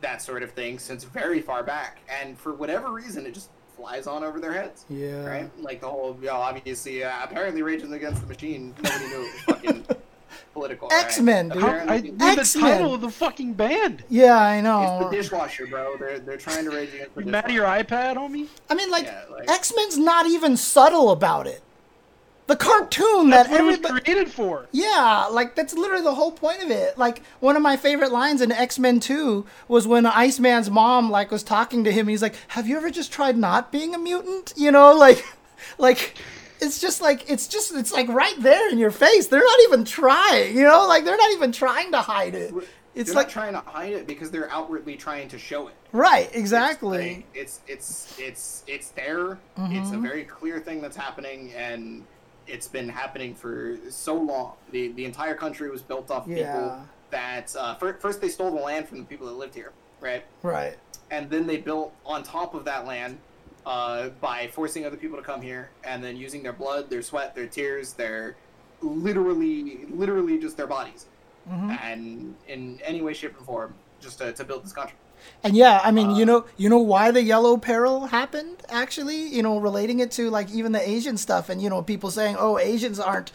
S3: that sort of thing since very far back, and for whatever reason, it just flies on over their heads.
S1: Yeah.
S3: Right, like the whole, you know, obviously, uh, apparently, Rage Against the Machine. Nobody knew it was fucking political.
S1: X-Men, dude.
S2: How, I, the title of the fucking band.
S1: Yeah, I know.
S3: it's
S1: know.
S3: the dishwasher, bro. They're they're trying to rage against the
S2: You mad at
S3: dishwasher.
S2: your iPad, homie?
S1: I mean, like,
S3: Yeah, like-
S1: X Men's not even subtle about it. The cartoon
S2: That's
S1: that
S2: what it was
S1: everybody.
S2: created for.
S1: Yeah, like that's literally the whole point of it. Like one of my favorite lines in X Men Two was when Iceman's mom like was talking to him. He's like, "Have you ever just tried not being a mutant?" You know, like, like it's just like it's just it's like right there in your face. They're not even trying. You know, like they're not even trying to hide it. It's
S3: They're
S1: like
S3: not trying to hide it because they're outwardly trying to show it.
S1: right,
S3: It's
S1: exactly.
S3: like, It's it's it's it's there.
S1: Mm-hmm.
S3: It's a very clear thing that's happening, and it's been happening for so long. the The entire country was built off
S1: Yeah.
S3: people that uh, fir- first they stole the land from the people that lived here, right?
S1: Right.
S3: And then they built on top of that land uh, by forcing other people to come here, and then using their blood, their sweat, their tears, their literally, literally just their bodies,
S1: Mm-hmm.
S3: and in any way, shape, or form, just to, to build this country.
S1: And yeah, I mean,
S3: Uh,
S1: you know, you know why the yellow peril happened actually, you know, relating it to like even the Asian stuff and you know, people saying, "Oh, Asians aren't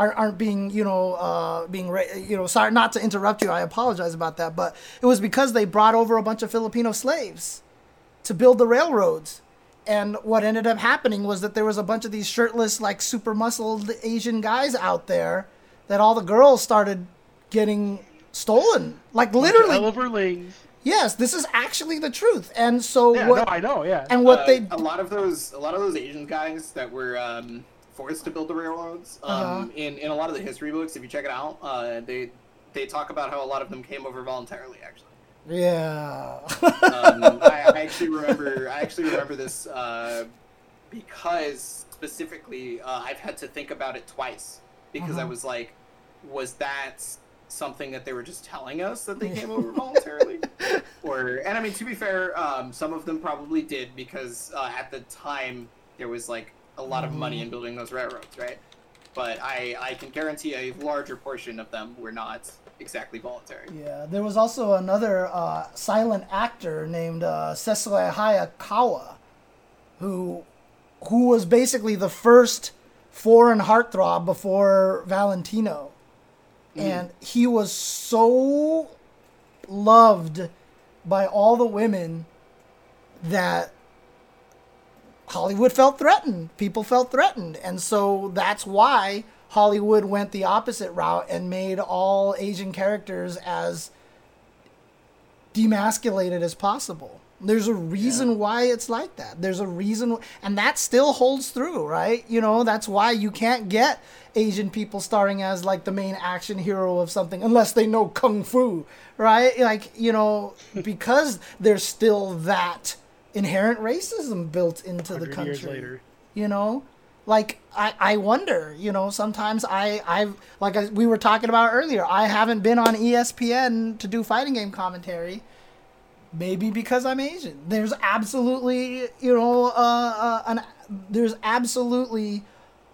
S1: aren't, aren't being, you know, uh being you know, sorry not to interrupt you. I apologize about that, but it was because they brought over a bunch of Filipino slaves to build the railroads. And what ended up happening was that there was a bunch of these shirtless like super muscled Asian guys out there that all the girls started getting stolen. Like literally
S2: Overlings.
S1: Yes, this is actually the truth. And so
S2: Yeah,
S1: what
S2: no, I know. Yeah.
S1: and what
S3: Uh,
S1: they
S3: a lot of those a lot of those Asian guys that were um, forced to build the railroads um,
S1: Uh-huh.
S3: in in a lot of the history books, if you check it out, uh, they they talk about how a lot of them came over voluntarily. Actually,
S1: yeah.
S3: um, I, I actually remember I actually remember this uh, because specifically uh, I've had to think about it twice because I
S1: Uh-huh.
S3: was like, was that something that they were just telling us that they came over voluntarily? or and I mean to be fair, um, some of them probably did because uh, at the time there was like a lot of money in building those railroads, right? But I I can guarantee a larger portion of them were not exactly voluntary.
S1: yeah, there was also another uh, silent actor named uh, Sessue Hayakawa who who was basically the first foreign heartthrob before Valentino. And he was so loved by all the women that Hollywood felt threatened. People felt threatened. And so that's why Hollywood went the opposite route and made all Asian characters as demasculated as possible. There's a reason why it's like that. There's a reason, and that still holds through, right? You know, that's why you can't get Asian people starring as like the main action hero of something unless they know kung fu, right? Like, you know, because there's still that inherent racism built into the country you know like i i wonder you know sometimes i i've like I, we were talking about earlier i haven't been on espn to do fighting game commentary maybe because i'm asian there's absolutely you know uh, uh an there's absolutely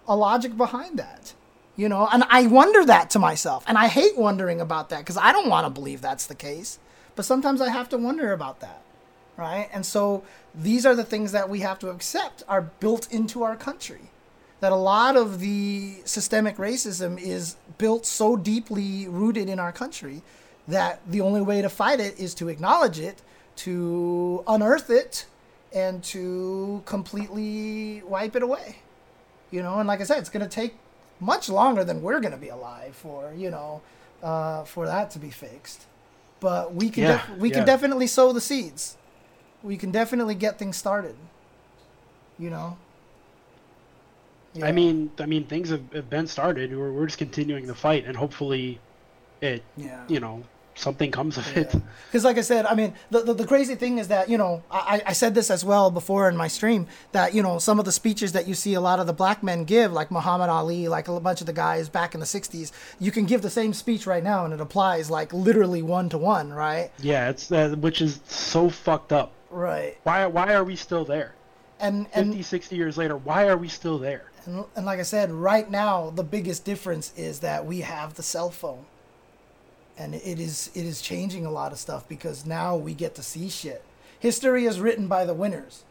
S1: a logic behind that you know and i wonder that to myself and i hate wondering about that because i don't want to believe that's the case but sometimes i have to wonder about that right? And so these are the things that we have to accept are built into our country. That a lot of the systemic racism is built so deeply rooted in our country that the only way to fight it is to acknowledge it, to unearth it, and to completely wipe it away. You know, and like I said, it's going to take much longer than we're going to be alive for, you know, uh, for that to be fixed. But we can
S2: Yeah,
S1: def- we
S2: yeah.
S1: can definitely sow the seeds we can definitely get things started. You know.
S2: I mean, I mean, things have, have been started. We're, we're just continuing the fight, and hopefully, it,
S1: Yeah.
S2: you know, something comes of it.
S1: Because, like I said, I mean, the, the, the crazy thing is that, you know, I, I said this as well before in my stream that, you know, some of the speeches that you see a lot of the black men give, like Muhammad Ali, like a bunch of the guys back in the 60s, you can give the same speech right now and it applies like literally one to one, right?
S2: Yeah, it's uh, which is so fucked up.
S1: Right.
S2: Why why are we still there?
S1: And,
S2: 50,
S1: and,
S2: 60 years later, why are we still there?
S1: And, and like I said, right now, the biggest difference is that we have the cell phone. And it is it is changing a lot of stuff because now we get to see shit. History is written by the winners.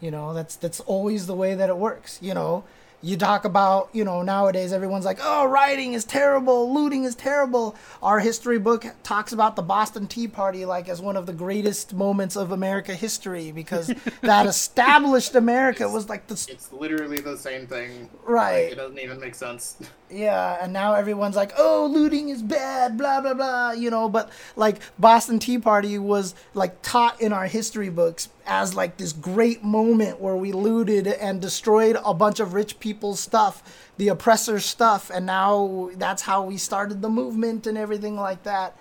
S1: You know, that's that's always the way that it works. You know, you talk about, you know, nowadays everyone's like, "Oh, rioting is terrible, looting is terrible." Our history book talks about the Boston Tea Party like as one of the greatest moments of America history because that established America was like the
S3: It's literally the same thing.
S1: Right.
S3: Like, it doesn't even make sense.
S1: Yeah, and now everyone's like, "Oh, looting is bad," blah blah blah, you know. But like Boston Tea Party was like taught in our history books as like this great moment where we looted and destroyed a bunch of rich people's stuff, the oppressors' stuff, and now that's how we started the movement and everything like that.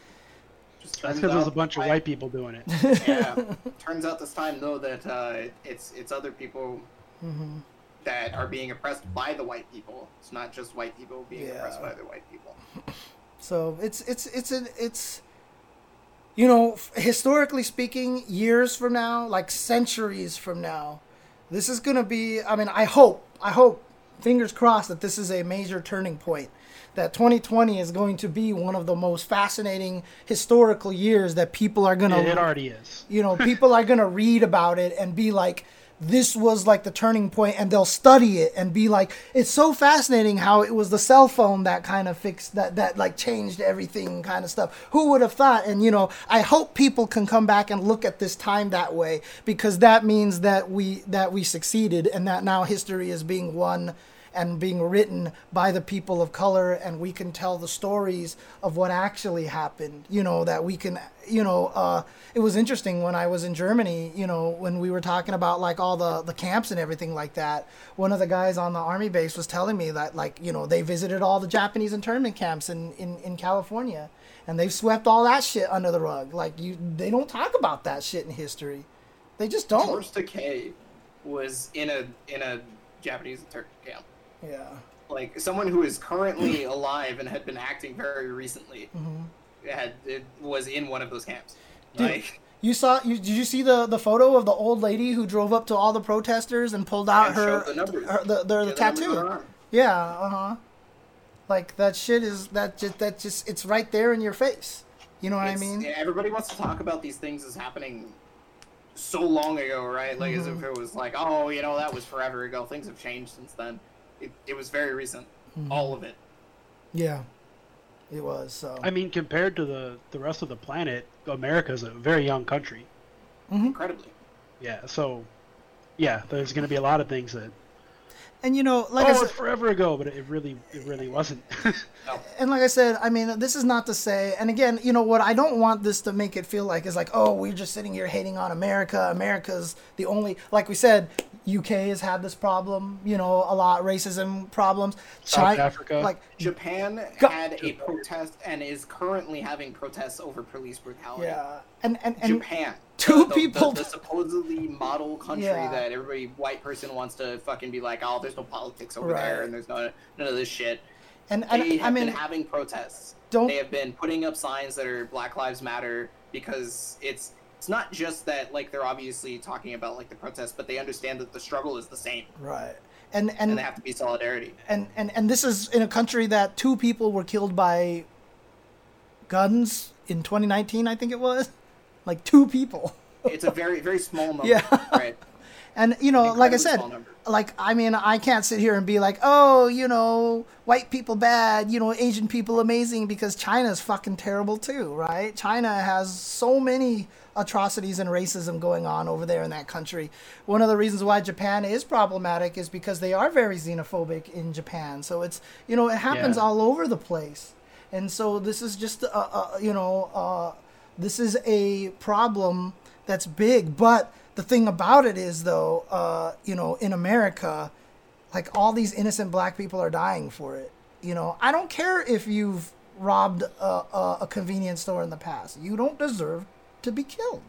S3: Just
S2: That's
S3: turns
S2: because there's a bunch of
S3: I-
S2: white people doing it.
S3: yeah. Turns out this time though that uh, it's it's other people
S1: Mm-hmm.
S3: that are being oppressed by the white people. It's not just white people being
S1: Yeah.
S3: oppressed by the white people.
S1: So it's it's it's an it's you know historically speaking, years from now, like centuries from now, this is gonna be. I mean, I hope I hope fingers crossed that this is a major turning point. That 2020 is going to be one of the most fascinating historical years that people are gonna
S2: It, it already is.
S1: you know, people are gonna read about it and be like, this was like the turning point, and they'll study it and be like, it's so fascinating how it was the cell phone that kind of fixed that, that like changed everything, kind of stuff. Who would have thought? And you know, I hope people can come back and look at this time that way because that means that we that we succeeded and that now history is being won and being written by the people of color and we can tell the stories of what actually happened. You know that we can you know uh, it was interesting when i was in germany you know when we were talking about like all the the camps and everything like that one of the guys on the army base was telling me that like you know they visited all the japanese internment camps in in, in california and they've swept all that shit under the rug. Like you they don't talk about that shit in history. They just don't.
S3: George was in a in a Japanese camp.
S1: Yeah
S3: Like someone who is currently alive and had been acting very recently had it was in one of those camps.
S1: Dude,
S3: Like
S1: You saw? You, did you see the the photo of the old lady who drove up to all the protesters and pulled out
S3: And
S1: her,
S3: the
S1: her the, the, the
S3: yeah, the
S1: tattoo? Yeah, uh huh. Like that shit is that just that just it's right there in your face. You know what I mean?
S3: yeah, everybody wants to talk about these things as happening so long ago, right? Like as if
S1: Mm-hmm.
S3: it was like, oh, you know, that was forever ago. Things have changed since then. It, it was very recent,
S1: Mm-hmm.
S3: all of it.
S1: Yeah, it was. So
S2: I mean, compared to the the rest of the planet, America's a very young country.
S3: Incredibly.
S2: Yeah, so yeah, there's going to be a lot of things that
S1: and you know, like I
S2: oh,
S1: said,
S2: it's forever ago, but it really it really wasn't.
S3: No.
S1: and like I said, I mean, this is not to say, and again, you know, what I don't want this to make it feel like is like, oh, we're just sitting here hating on America. America's the only, like we said, UK has had this problem, you know, a lot racism problems.
S2: South
S1: Chi-
S2: Africa.
S1: like
S3: Japan
S1: Go-
S3: had a protest and is currently having protests over police brutality.
S1: yeah, and and and
S3: Japan.
S1: two
S3: The- the-
S1: people-
S3: The, the supposedly model country
S1: Yeah.
S3: that every white person wants to fucking be like, oh, there's no politics over
S1: Right.
S3: there and there's no none of this shit.
S1: and,
S3: They have
S1: I mean,
S3: been having protests.
S1: don't-
S3: They have been putting up signs that are Black Lives Matter because it's it's not just that like they're obviously talking about like the protests, but they understand that the struggle is the same
S1: right, and
S3: and
S1: and
S3: they have to be solidarity.
S1: and and and this is in a country that two people were killed by guns in 2019, I think it was, like two people.
S3: It's a very very small number.
S1: Yeah.
S3: Right.
S1: And you know, like I said, like I mean, I can't sit here and be like, oh, you know, white people bad, you know, Asian people amazing because China's fucking terrible too, right? China has so many atrocities and racism going on over there in that country. One of the reasons why Japan is problematic is because they are very xenophobic in Japan. So it's you know it happens
S2: Yeah.
S1: all over the place, and so this is just a, a you know uh, this is a problem that's big. But the thing about it is, though, uh, you know, in America, like all these innocent black people are dying for it. You know, I don't care if you've robbed a, a, a convenience store in the past. You don't deserve to be killed.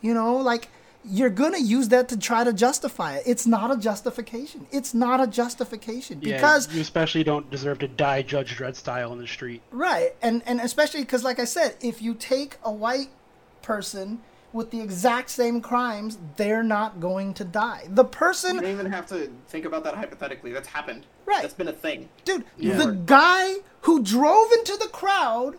S1: You know, like you're gonna use that to try to justify it. It's not a justification. It's not a justification because
S2: yeah, you especially don't deserve to die Judge Dredd style in the street.
S1: Right, and and especially because, like I said, if you take a white person with the exact same crimes, they're not going to die. The person
S3: You don't even have to think about that hypothetically. That's happened.
S1: Right.
S3: That's been a thing.
S1: Dude,
S2: Yeah.
S1: the guy who drove into the crowd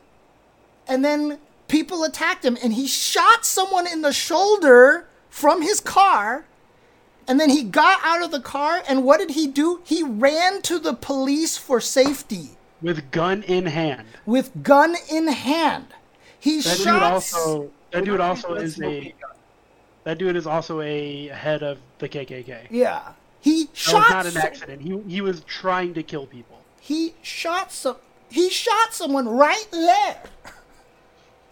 S1: and then people attacked him and he shot someone in the shoulder from his car and then he got out of the car and what did he do? He ran to the police for safety
S2: With gun in hand.
S1: with gun in hand. He
S2: That dude
S1: shot
S2: also that dude also is a that dude is also a head of the KKK.
S1: Yeah. He
S2: That was
S1: shot
S2: not an accident. He he was trying to kill people.
S1: he shot some he shot someone right there.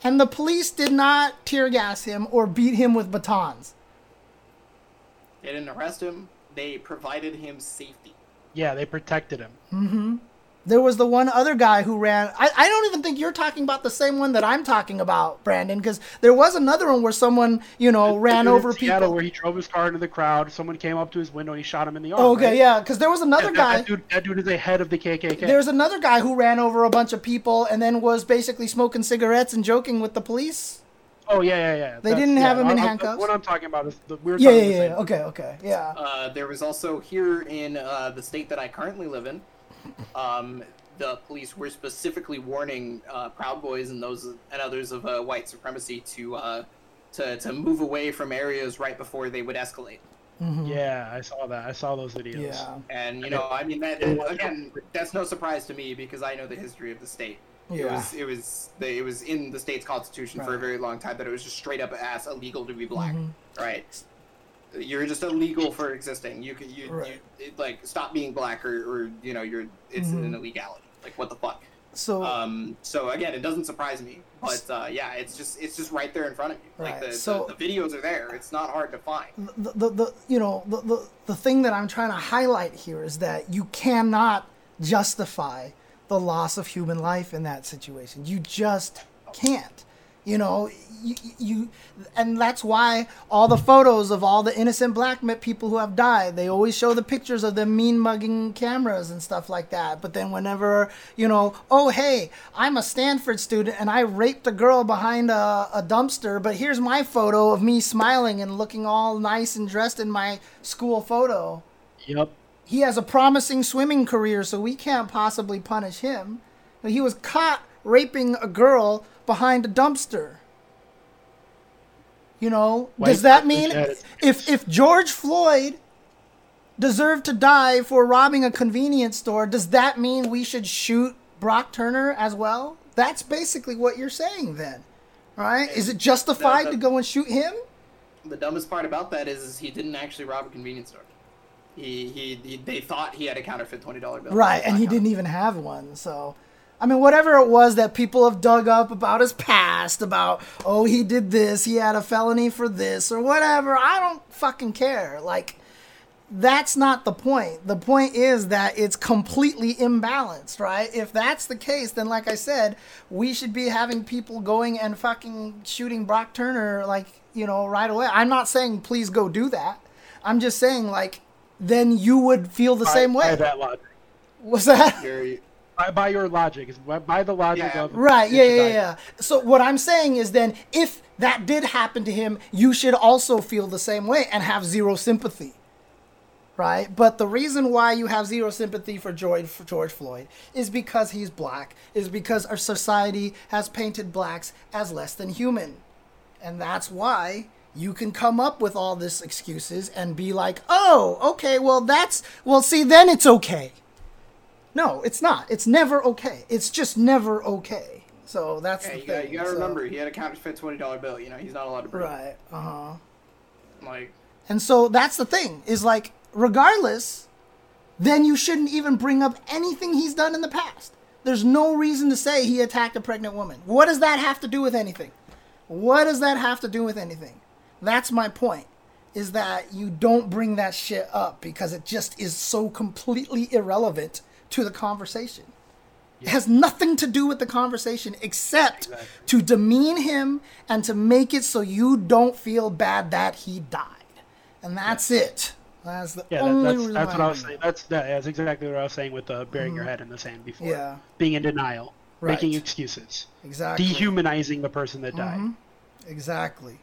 S1: And the police did not tear gas him or beat him with batons.
S3: They didn't arrest him. They provided him safety.
S2: Yeah, they protected him. Mm-hmm.
S1: There was the one other guy who ran. I, I don't even think you're talking about the same one that I'm talking about, Brandon, because there was another one where someone, you know, ran
S2: Dude in
S1: over
S2: Seattle
S1: people.
S2: where he drove his car into the crowd. Someone came up to his window and he shot him in the arm.
S1: Oh, okay,
S2: right?
S1: yeah, because there was another
S2: That, that-
S1: guy.
S2: that dude, that dude is a head of the KKK.
S1: There's another guy who ran over a bunch of people and then was basically smoking cigarettes and joking with the police.
S2: oh yeah, yeah, yeah.
S1: They didn't have him in
S2: I- I-
S1: handcuffs?
S2: What I'm talking about is the, we were
S1: Yeah,
S2: talking
S1: yeah,
S2: the
S1: yeah.
S2: same-
S1: Okay, okay, yeah.
S3: Uh, there was also here in uh, the state that I currently live in, um, the police were specifically warning uh, Proud Boys and those and others of uh, white supremacy to uh, to to move away from areas right before they would escalate.
S2: Yeah, I saw that. I saw those videos.
S1: Yeah,
S3: And you know, I mean, that again, that's no surprise to me because I know the history of the state. It
S1: Yeah.
S3: was it was the, it was in the state's constitution for a very long time that it was just straight up ass illegal to be black,
S1: Mm-hmm.
S3: right? You're just illegal for existing. You could you,
S1: Right.
S3: you it, like stop being black or, or you know you're it's
S1: Mm-hmm.
S3: an illegality. Like what the fuck?
S1: so
S3: Um, so again, it doesn't surprise me, but uh, yeah, it's just it's just right there in front of you. Like
S1: Right,
S3: the,
S1: so-
S3: the, the videos are there. It's not hard to find.
S1: the, the, the you know the, the the thing that I'm trying to highlight here is that you cannot justify the loss of human life in that situation. You just can't. You know, you, you and that's why all the photos of all the innocent black people who have died, they always show the pictures of them mean mugging cameras and stuff like that. But then whenever, you know, oh hey, I'm a Stanford student and I raped a girl behind a, a dumpster, but here's my photo of me smiling and looking all nice and dressed in my school photo
S2: Yep.
S1: he has a promising swimming career, so we can't possibly punish him. But he was caught raping a girl behind a dumpster. You know,
S2: White
S1: does that mean if if George Floyd deserved to die for robbing a convenience store, does that mean we should shoot Brock Turner as well? That's basically what you're saying then. Right? Is it justified
S3: the-
S1: to go and shoot him?
S3: The dumbest part about that is, is he didn't actually rob a convenience store. He, he, he they thought he had a counterfeit twenty dollar bill.
S1: Right, and he
S3: counterfeit.
S1: didn't even have one. So, I mean, whatever it was that people have dug up about his past, about, oh, he did this, he had a felony for this, or whatever, I don't fucking care. Like, that's not the point. The point is that it's completely imbalanced, right? If that's the case, then, like I said, we should be having people going and fucking shooting Brock Turner, like, you know, right away. I'm not saying please go do that. I'm just saying, like, then you would feel the
S2: By-
S1: same way.
S2: That logic.
S1: What's that?
S3: You're-
S2: By, by your logic, by, by the logic
S3: Yeah.
S2: of
S1: Right, yeah, yeah, yeah. So what I'm saying is then if that did happen to him, you should also feel the same way and have zero sympathy. Right? But the reason why you have zero sympathy for George for George Floyd is because he's black, is because our society has painted blacks as less than human. And that's why you can come up with all this excuses and be like, "Oh, okay, well that's well see then it's okay." No, it's not. It's never okay. It's just never okay. So that's
S3: yeah,
S1: the
S3: you,
S1: thing.
S3: gotta, you gotta
S1: So-
S3: remember, he had a counterfeit twenty dollar bill. You know, he's not allowed to bring. it.
S1: Right. Uh huh.
S3: Like,
S1: And so that's the thing is like, regardless, then you shouldn't even bring up anything he's done in the past. There's no reason to say he attacked a pregnant woman. What does that have to do with anything? What does that have to do with anything? That's my point. Is that you don't bring that shit up because it just is so completely irrelevant to the conversation. It has nothing to do with the conversation except
S2: Exactly.
S1: to demean him and to make it so you don't feel bad that he died. And that's it. That's the
S2: Yeah, that,
S1: only
S2: that's
S1: reason
S2: that's what I was saying. That's that, that's exactly what I was saying with uh, burying your head in the sand before.
S1: Yeah.
S2: Being in denial, making excuses,
S1: Exactly.
S2: dehumanizing the person that died.
S1: Exactly.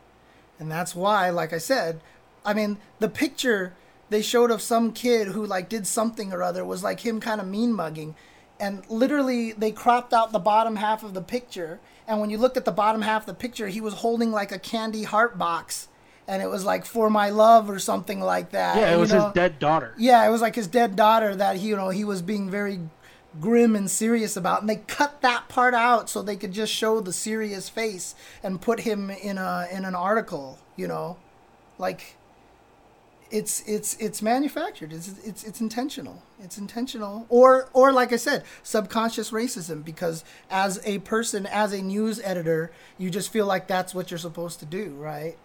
S1: And that's why, like I said, I mean, the picture they showed of some kid who like did something or other was like him kind of mean mugging. And literally they cropped out the bottom half of the picture. And when you looked at the bottom half of the picture, he was holding like a candy heart box. And it was like for my love or something like that.
S2: Yeah, it
S1: you
S2: was
S1: know?
S2: his dead daughter.
S1: Yeah, it was like his dead daughter that he, you know, he was being very grim and serious about, and they cut that part out so they could just show the serious face and put him in a in an article, you know, like it's it's it's manufactured. It's it's it's intentional. It's intentional, or or like I said, subconscious racism. Because as a person, as a news editor, you just feel like that's what you're supposed to do, right?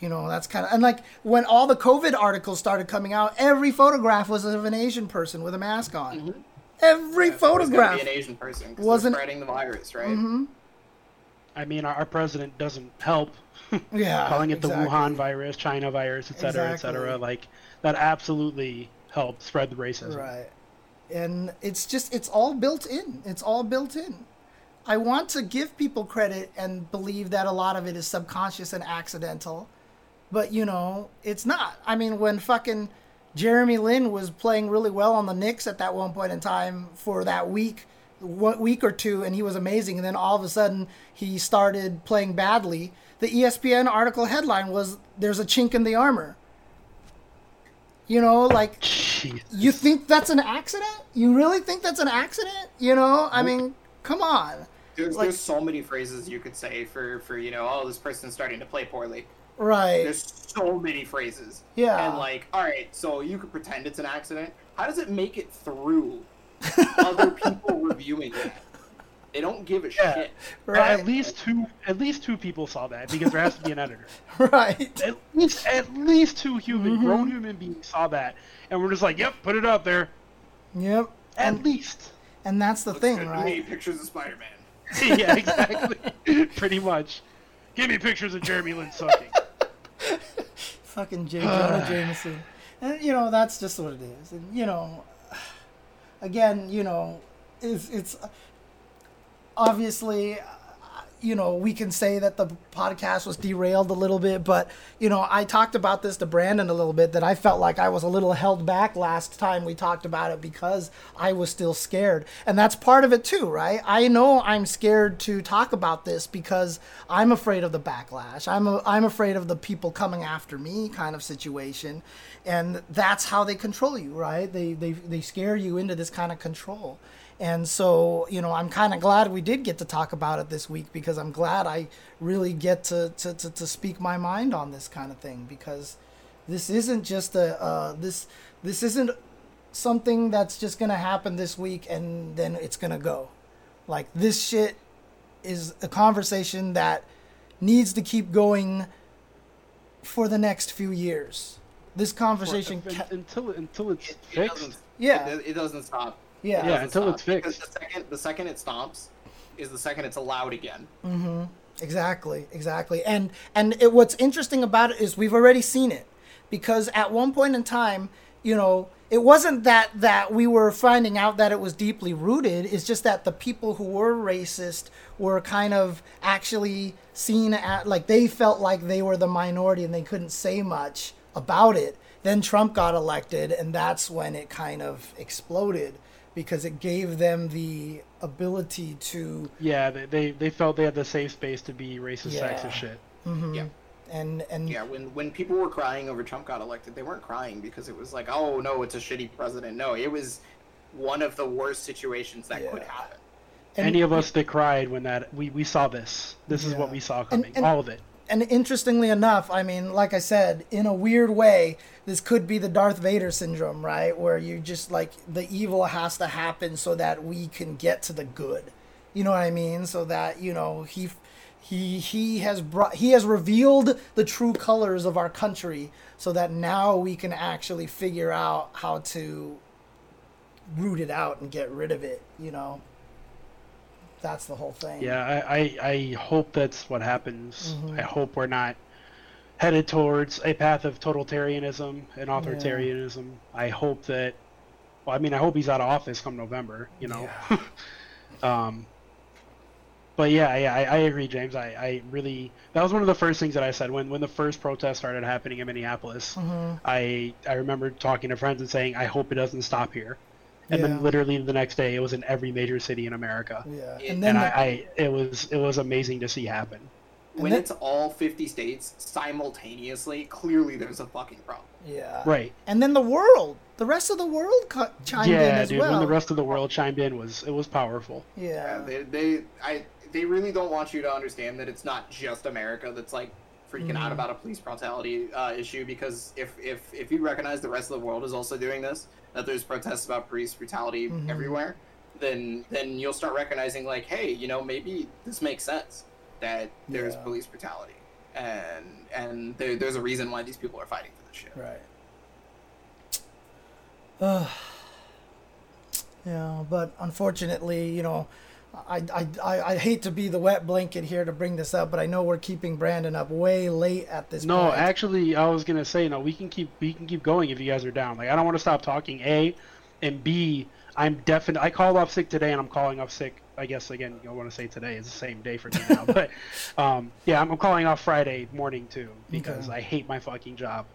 S1: You know, that's kind of and like when all the COVID articles started coming out, every photograph was of an Asian person with a mask on. Mm-hmm. Every
S3: It's gonna
S1: photograph.
S3: be an Asian person because
S1: Wasn't-
S3: spreading the virus, right? Mm-hmm.
S2: I mean, our, our president doesn't help.
S1: Yeah,
S2: calling it the
S1: exactly.
S2: Wuhan virus, China virus, et cetera, et cetera. Like that absolutely helped spread the racism.
S1: Right. And it's just it's all built in. It's all built in. I want to give people credit and believe that a lot of it is subconscious and accidental. But you know, it's not. I mean, when fucking Jeremy Lin was playing really well on the Knicks at that one point in time for that week, one week or two, and he was amazing. And then all of a sudden, he started playing badly. The ESPN article headline was "There's a chink in the armor." You know, like
S2: Jeez.
S1: you think that's an accident? You really think that's an accident? You know, I mean, come on.
S3: There's,
S1: Like-
S3: there's so many phrases you could say for for you know, oh, this person's starting to play poorly.
S1: Right.
S3: There's so many phrases.
S1: Yeah.
S3: And like, all right, so you could pretend it's an accident. How does it make it through other people reviewing it? They don't give a
S2: Yeah.
S3: shit.
S1: Right.
S2: At least two, at least two people saw that because there has to be an editor.
S1: Right.
S2: At least, at least two human,
S1: Mm-hmm.
S2: grown human beings saw that, and we're just like, "Yep, put it up there."
S1: Yep.
S2: At
S1: And
S2: least.
S1: and that's the
S3: Looks
S1: thing,
S3: good to me,
S1: right?
S3: Pictures of Spider-Man.
S2: yeah, exactly. Pretty much. Give me pictures of Jeremy Lin sucking.
S1: Fucking J. Jonah Jameson. And you know, that's just what it is. And you know, again, you know, it's it's obviously uh, you know, we can say that the podcast was derailed a little bit, but you know, I talked about this to Brandon a little bit that I felt like I was a little held back last time we talked about it because I was still scared. And that's part of it too, right? I know I'm scared to talk about this because I'm afraid of the backlash. I'm a, I'm afraid of the people coming after me kind of situation. And that's how they control you, right? They they they scare you into this kind of control. And so, you know, I'm kind of glad we did get to talk about it this week because I'm glad I really get to, to, to, to speak my mind on this kind of thing because this isn't just a, uh, this, this isn't something that's just going to happen this week and then it's going to go. Like this shit is a conversation that needs to keep going for the next few years. This conversation,
S2: Un-
S1: ca-
S2: until until it's
S3: It, it
S2: fixed.
S3: doesn't.
S1: Yeah.
S3: It, it doesn't stop.
S1: Yeah,
S2: Yeah.
S3: doesn't
S2: until it's
S3: stop, because
S2: fixed.
S3: The second, the second it stops, is the second it's allowed again. Mm-hmm.
S1: Exactly, exactly. And and it, what's interesting about it is we've already seen it because at one point in time, you know, it wasn't that that we were finding out that it was deeply rooted. It's just that the people who were racist were kind of actually seen at like they felt like they were the minority and they couldn't say much about it. Then Trump got elected and that's when it kind of exploded because it gave them the ability to
S2: Yeah, they, they they felt they had the safe space to be racist,
S1: Yeah.
S2: sexist shit. Mm-hmm.
S3: Yeah.
S1: and and
S3: Yeah, when when people were crying over Trump got elected, they weren't crying because it was like, oh no, it's a shitty president. No, it was one of the worst situations that could happen.
S1: And-
S2: Any of us that cried when that we, we saw this. This is what we saw coming.
S1: and-
S2: All of it.
S1: And interestingly enough, I mean, like I said, in a weird way, this could be the Darth Vader syndrome, right? Where you just like the evil has to happen so that we can get to the good. You know what I mean? So that you know he, he he has brought he has revealed the true colors of our country so that now we can actually figure out how to root it out and get rid of it you know that's the whole thing
S2: Yeah, I, I, I hope that's what happens. I hope we're not headed towards a path of totalitarianism and authoritarianism. I hope that, well, I mean, I hope he's out of office come November, you know. um, but yeah, yeah, I, I agree, James. I, I really, that was one of the first things that I said when, when the first protest started happening in Minneapolis. I, I remember talking to friends and saying, I hope it doesn't stop here. And
S1: Yeah.
S2: then literally the next day, it was in every major city in America
S1: yeah
S3: And
S1: and then
S2: and
S1: the-
S2: I, I it was it was amazing to see happen.
S3: When
S1: then-
S3: it's all 50 states simultaneously, clearly there's a fucking problem.
S1: yeah
S2: Right.
S1: and then the world the rest of the world cu- chimed in
S2: yeah,
S1: as
S2: dude.
S1: well
S2: When the rest of the world chimed in, was it was powerful.
S1: yeah
S3: They, they, I, they really don't want you to understand that it's not just America that's like freaking out about a police brutality uh, issue because if, if if you recognize the rest of the world is also doing this, that there's protests about police brutality everywhere, then then you'll start recognizing like, hey, you know, maybe this makes sense that there's
S1: Yeah.
S3: police brutality, and and there, there's a reason why these people are fighting for this shit.
S1: Right. Uh, yeah, but unfortunately, you know, I, I, I, hate to be the wet blanket here to bring this up, but I know we're keeping Brandon up way late at this
S2: No,
S1: point.
S2: actually, I was gonna say no. We can keep we can keep going if you guys are down. Like I don't want to stop talking. A, and B, I'm definitely. I called off sick today, and I'm calling off sick. I guess again, I want to say today is the same day for me now, but um, yeah, I'm calling off Friday morning too because
S1: Okay.
S2: I hate my fucking job,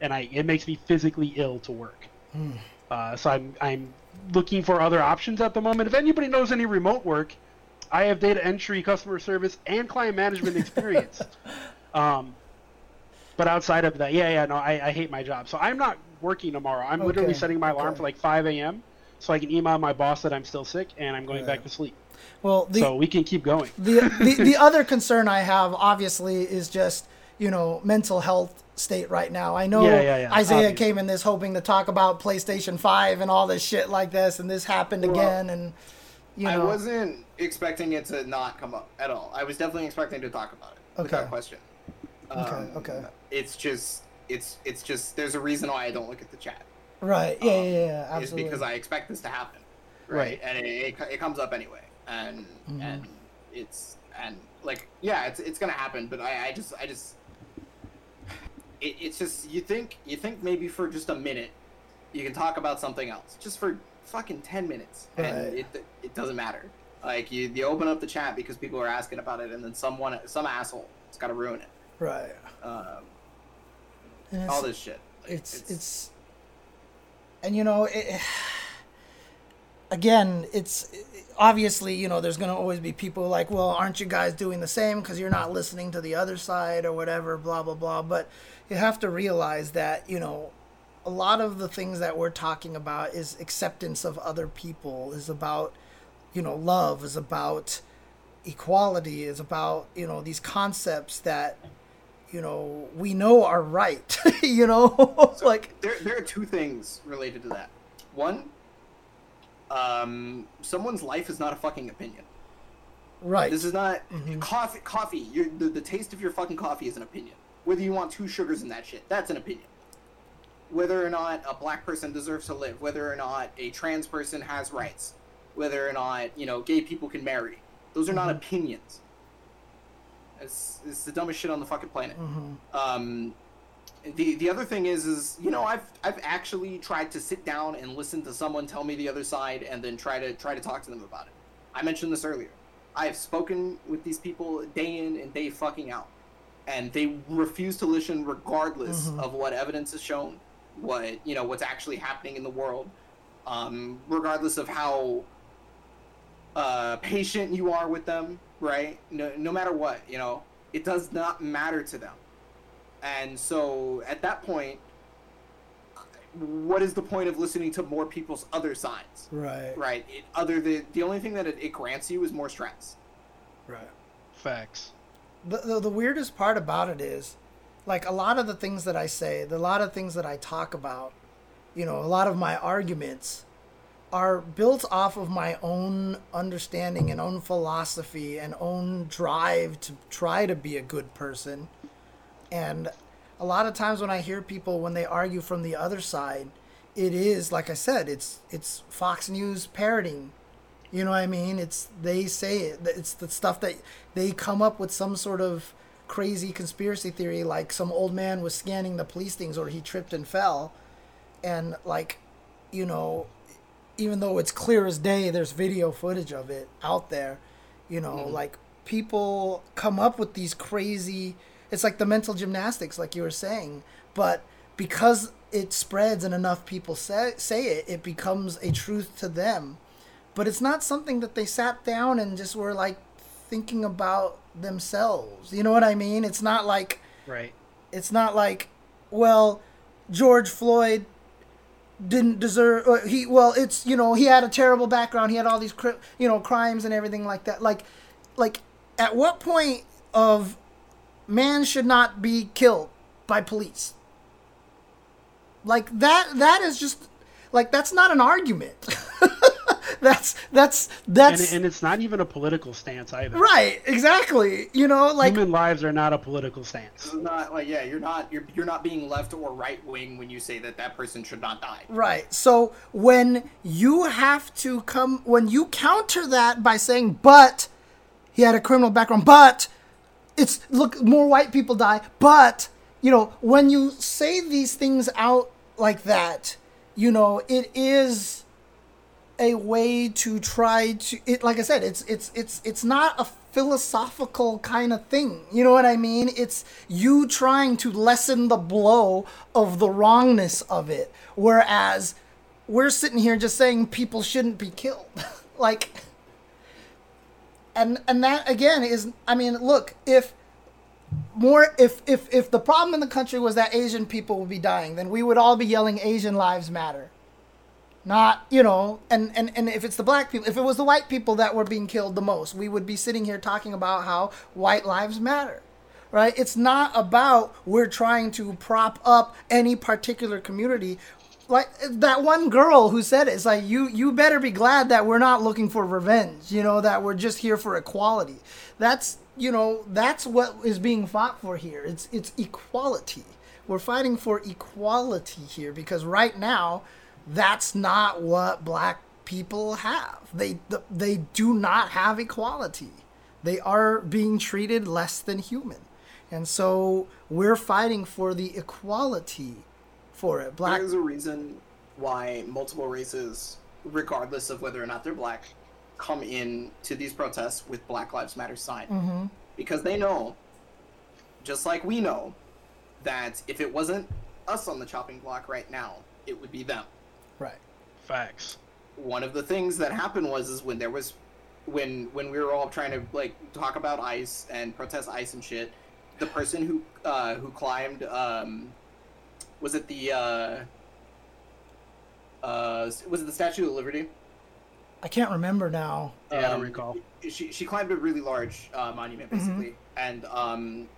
S2: and I it makes me physically ill to work.
S1: Hmm.
S2: Uh, so I'm I'm looking for other options at the moment. If anybody knows any remote work, I have data entry, customer service, and client management experience. um, but outside of that, yeah, yeah, no, I, I hate my job. So I'm not working tomorrow. I'm literally setting my alarm
S1: okay.
S2: for like 5 a.m. so I can email my boss that I'm still sick and I'm going back to sleep.
S1: well, the,
S2: so we can keep going.
S1: the, the the other concern I have, obviously, is just you know mental health state right now. I know
S2: Yeah, yeah, yeah,
S1: Isaiah
S2: obviously.
S1: came in this hoping to talk about PlayStation Five and all this shit like this, and this happened
S3: Well,
S1: again, and you know,
S3: I wasn't expecting it to not come up at all. I was definitely expecting to talk about it without
S1: Okay.
S3: question.
S1: Okay,
S3: Um,
S1: okay.
S3: It's just, it's, it's just. There's a reason why I don't look at the chat.
S1: right, yeah,
S3: um,
S1: yeah, yeah,
S3: Is
S1: absolutely.
S3: because I expect this to happen, right?
S2: Right.
S3: And it, it, it comes up anyway, and
S1: Mm-hmm.
S3: and it's and like yeah, it's it's gonna happen. But I, I just I just it, it's just you think you think maybe for just a minute you can talk about something else just for fucking 10 minutes and
S1: Right.
S3: it, it doesn't matter. Like you, you open up the chat because people are asking about it and then someone some asshole has got to ruin it.
S1: Right.
S3: um, all this shit. Like,
S1: it's, it's and you know it, again it's obviously you know there's going to always be people like well aren't you guys doing the same? Because you're not listening to the other side or whatever blah blah blah. But you have to realize that you know a lot of the things that we're talking about is acceptance of other people is about you know love is about equality is about you know these concepts that you know we know are right you know like
S3: there, there are two things related to that one um, someone's life is not a fucking opinion
S1: right
S3: This is not coffee. Coffee. Your, the, the taste of your fucking coffee is an opinion. Whether you want two sugars in that shit, that's an opinion. Whether or not a black person deserves to live, whether or not a trans person has rights, whether or not you know gay people can marry, those are not opinions. It's, it's the dumbest shit on the fucking planet. Um, the the other thing is is you know I've I've actually tried to sit down and listen to someone tell me the other side and then try to try to talk to them about it. I mentioned this earlier. I have spoken with these people day in and day fucking out, and they refuse to listen regardless of what evidence is shown, what you know what's actually happening in the world, um, regardless of how uh, patient you are with them, right? No, no matter what, you know, it does not matter to them. And so at that point, what is the point of listening to more people's other sides?
S1: right
S3: Right. It, other the the only thing that it, it grants you is more stress.
S1: right
S2: Facts.
S1: The, the, the weirdest part about it is like a lot of the things that i say the lot of things that i talk about you know a lot of my arguments are built off of my own understanding and own philosophy and own drive to try to be a good person. And a lot of times when I hear people when they argue from the other side, it is like I said, it's it's Fox News parroting. You know what I mean? It's they say it. It's the stuff that they come up with some sort of crazy conspiracy theory like some old man was scanning the police things or he tripped and fell and like you know even though it's clear as day, there's video footage of it out there. You know, mm-hmm. like people come up with these crazy. It's like the mental gymnastics, like you were saying. But because it spreads and enough people say say it, it becomes a truth to them. But it's not something that they sat down and just were like thinking about themselves. You know what I mean? It's not like
S2: right.
S1: It's not like, well, George Floyd didn't deserve uh, he well it's you know he had a terrible background he had all these you know crimes and everything like that like like at what point of man should not be killed by police like that that is just like that's not an argument that's that's that's
S2: and, and, it's not even a political stance either.
S1: Right, exactly. You know, like
S2: human lives are not a political stance.
S3: It's not like yeah, you're not you're you're not being left or right wing when you say that that person should not die.
S1: Right. So when you have to come when you counter that by saying but he had a criminal background, but it's look more white people die, but you know, when you say these things out like that, you know, it is a way to try to it like i said it's it's it's it's not a philosophical kind of thing. You know what i mean? It's you trying to lessen the blow of the wrongness of it. Whereas we're sitting here just saying people shouldn't be killed. Like and and that again is i mean look if more if if if the problem in the country was that asian people would be dying then we would all be yelling asian lives matter not you know and, and and if it's the black people if it was the white people that were being killed the most we would be sitting here talking about how white lives matter right? It's not about we're trying to prop up any particular community. Like that one girl who said it, it's like you you better be glad that we're not looking for revenge you know that we're just here for equality. That's you know that's what is being fought for here. It's it's equality. We're fighting for equality here because right now that's not what black people have. They they do not have equality. They are being treated less than human. And so we're fighting for the equality for it.
S3: Black There's a reason why multiple races, regardless of whether or not they're black, come in to these protests with Black Lives Matter sign. Mm-hmm. Because they know, just like we know, that if it wasn't us on the chopping block right now, it would be them.
S1: Right.
S2: Facts.
S3: One of the things that happened was is when there was when when we were all trying to like talk about ice and protest ice and shit, the person who uh, who climbed um, was it the uh, uh, was it the Statue of Liberty?
S1: I can't remember now.
S2: Yeah, um, I don't recall.
S3: She she climbed a really large uh, monument basically, mm-hmm. and um,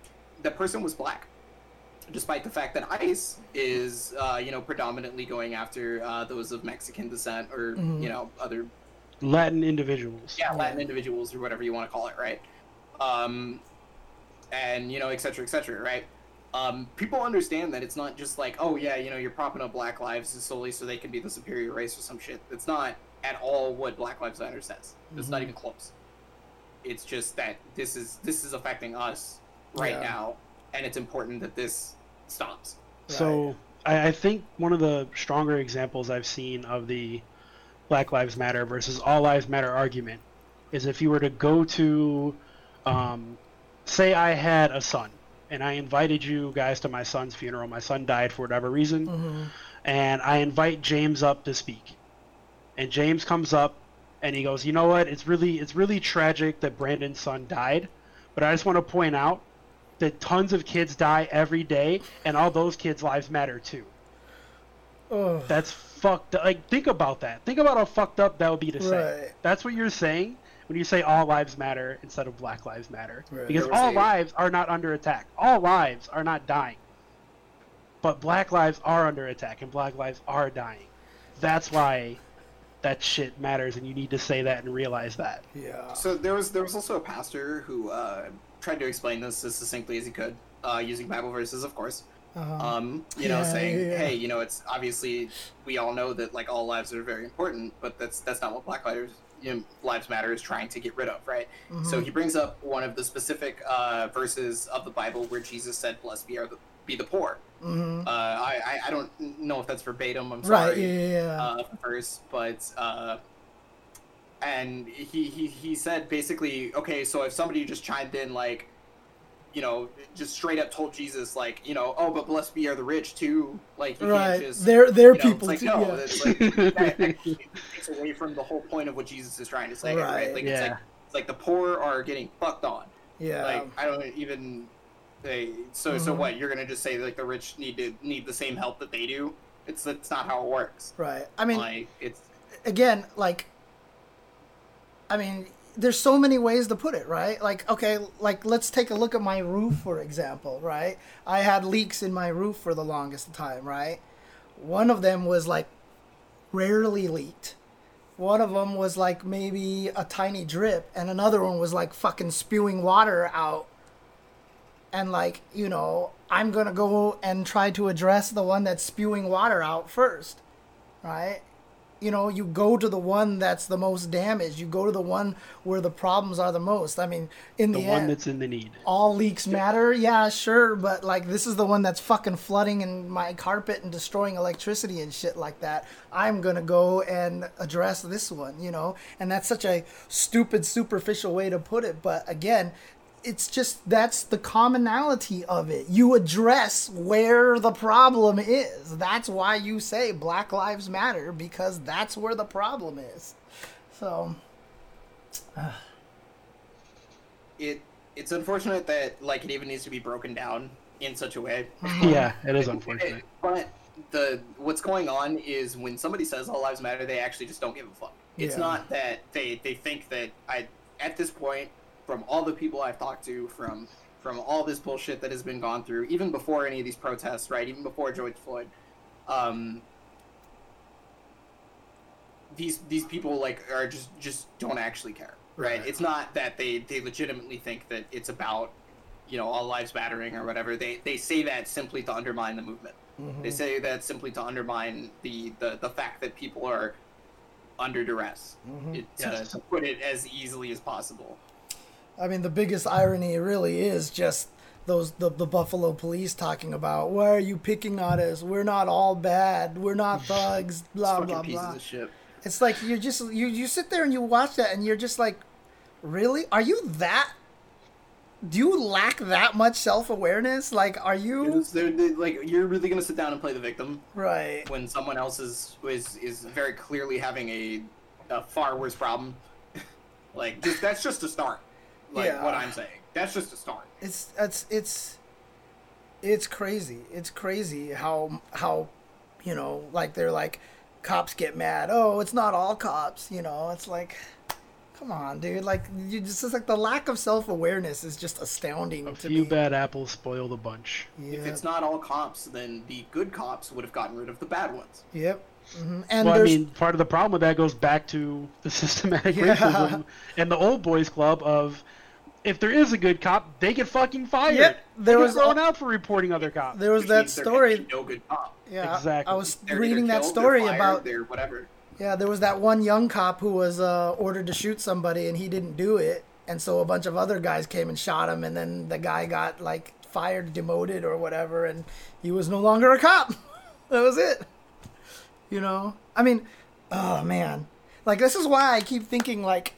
S3: the person was black despite the fact that ICE is, uh, you know, predominantly going after uh, those of Mexican descent or mm-hmm. you know other
S2: Latin individuals.
S3: Yeah, Latin individuals or whatever you want to call it, right? Um, and you know, et cetera, et cetera, right? Um, people understand that it's not just like, oh yeah, you know, you're propping up Black lives solely so they can be the superior race or some shit. It's not at all what Black Lives Matter says. It's mm-hmm. not even close. It's just that this is this is affecting us right yeah. now, and it's important that this stops.
S2: So I, I think one of the stronger examples I've seen of the Black Lives Matter versus All Lives Matter argument is if you were to go to, um, say, I had a son and I invited you guys to my son's funeral. My son died for whatever reason, mm-hmm. and I invite James up to speak. And James comes up and he goes, "You know what? It's really it's really tragic that Brandon's son died, but I just want to point out that tons of kids die every day, and all those kids' lives matter too. Ugh. That's fucked. Like, think about that. Think about how fucked up that would be to right. say. That's what you're saying when you say all lives matter instead of Black Lives Matter, right. because all lives are not under attack. All lives are not dying, but Black lives are under attack, and Black lives are dying. That's why that shit matters, and you need to say that and realize that.
S1: Yeah.
S3: So there was there was also a pastor who uh, tried to explain this as succinctly as he could, uh, using Bible verses, of course.
S1: Uh-huh.
S3: Um, you know,
S1: Yeah,
S3: saying,
S1: yeah, yeah.
S3: "Hey, you know, it's obviously we all know that like all lives are very important, but that's that's not what Black Lives you know, Lives Matter is trying to get rid of, right?" So
S1: Mhm.
S3: he brings up one of the specific uh, verses of the Bible where Jesus said, "Blessed be are the be the poor."
S1: Mhm.
S3: Uh, I, I I don't know if that's verbatim. I'm
S1: Right.
S3: sorry.
S1: Yeah. yeah.
S3: uh, verse, but uh, and he, he he said basically, okay, so if somebody just chimed in like, you know, just straight up told Jesus like, you know, oh, but blessed be are the rich too, like he
S1: right.
S3: can't just.
S1: They're they're
S3: you know,
S1: people
S3: it's
S1: too.
S3: like, no,
S1: yeah.
S3: it's like, that actually takes away from the whole point of what Jesus is trying to say, right?
S1: Right.
S3: Like it's
S2: Yeah.
S3: like it's like the poor are getting fucked on.
S1: yeah.
S3: Like I don't even. They, so so
S1: Mhm.
S3: what? You're gonna just say like the rich need to need the same help that they do? It's that's not how it works.
S1: right. I mean,
S3: like it's
S1: again, like, I mean, there's so many ways to put it, right? Like, okay, like let's take a look at my roof, for example, right? I had leaks in my roof for the longest time, right? One of them was like rarely leaked. One of them was like maybe a tiny drip, and another one was like fucking spewing water out. And like, you know, I'm gonna go and try to address the one that's spewing water out first, right? You know, you go to the one that's the most damaged. You go to the one where the problems are the most. I mean, in the,
S2: The one
S1: end,
S2: that's in the need.
S1: all leaks matter. Yeah, sure, but like this is the one that's fucking flooding in my carpet and destroying electricity and shit like that. I'm gonna go and address this one, you know, and that's such a stupid, superficial way to put it. But again, it's just that's the commonality of it. You address where the problem is. That's why you say Black Lives Matter because that's where the problem is. So,
S3: it it's unfortunate that like it even needs to be broken down in such a way.
S2: Yeah, it is unfortunate.
S3: But the what's going on is when somebody says all lives matter, they actually just don't give a fuck. It's
S1: Yeah.
S3: not that they they think that I at this point from all the people I've talked to from from all this bullshit that has been gone through, even before any of these protests, right? Even before George Floyd, um, these these people like are just just don't actually care, right?
S1: Right.
S3: It's not that they they legitimately think that it's about you know all lives mattering or whatever. They they say that simply to undermine the movement.
S1: Mm-hmm.
S3: They say that simply to undermine the the, the fact that people are under duress.
S1: Mm-hmm.
S3: It, to, to put it as easily as possible.
S1: I mean, the biggest irony really is just those the, the Buffalo police talking about why are you picking on us? We're not all bad. We're not thugs. Blah blah blah. It's like you just you you sit there and you watch that and you're just like, really? Are you that? Do you lack that much self awareness? Like, are you
S3: It's- they're- they- like you're really gonna sit down and play the victim
S1: right?
S3: when someone else is is is very clearly having a, a far worse problem. like just that's just a start. Like
S1: Yeah.
S3: what I'm saying. That's just a start.
S1: It's it's it's it's crazy. It's crazy how how you know like they're like cops get mad. Oh, it's not all cops. You know, it's like. Come on, dude! Like you just it's like the lack of self awareness is just astounding
S2: A
S1: to
S2: few
S1: me.
S2: bad apples spoil the bunch.
S1: Yeah.
S3: If it's not all cops, then the good cops would have gotten rid of the bad ones.
S1: Yep. hmm And
S2: well, I mean, part of the problem with that goes back to the systematic
S1: Yeah.
S2: racism and the old boys club of if there is a good cop, they get fucking fired.
S1: Yep, there
S2: they
S1: was
S2: get thrown
S1: a-
S2: out for reporting other cops.
S1: there was
S3: which
S1: that
S3: means there can
S1: story.
S3: No good cop.
S1: Yeah,
S2: Exactly.
S1: I was
S3: They're either
S1: reading that
S3: killed, they're
S1: story
S3: fired,
S1: about
S3: they're whatever.
S1: Yeah, there was that one young cop who was uh, ordered to shoot somebody and he didn't do it, and so a bunch of other guys came and shot him, and then the guy got like fired, demoted, or whatever, and he was no longer a cop. that was it. You know, I mean, oh man, like this is why I keep thinking like,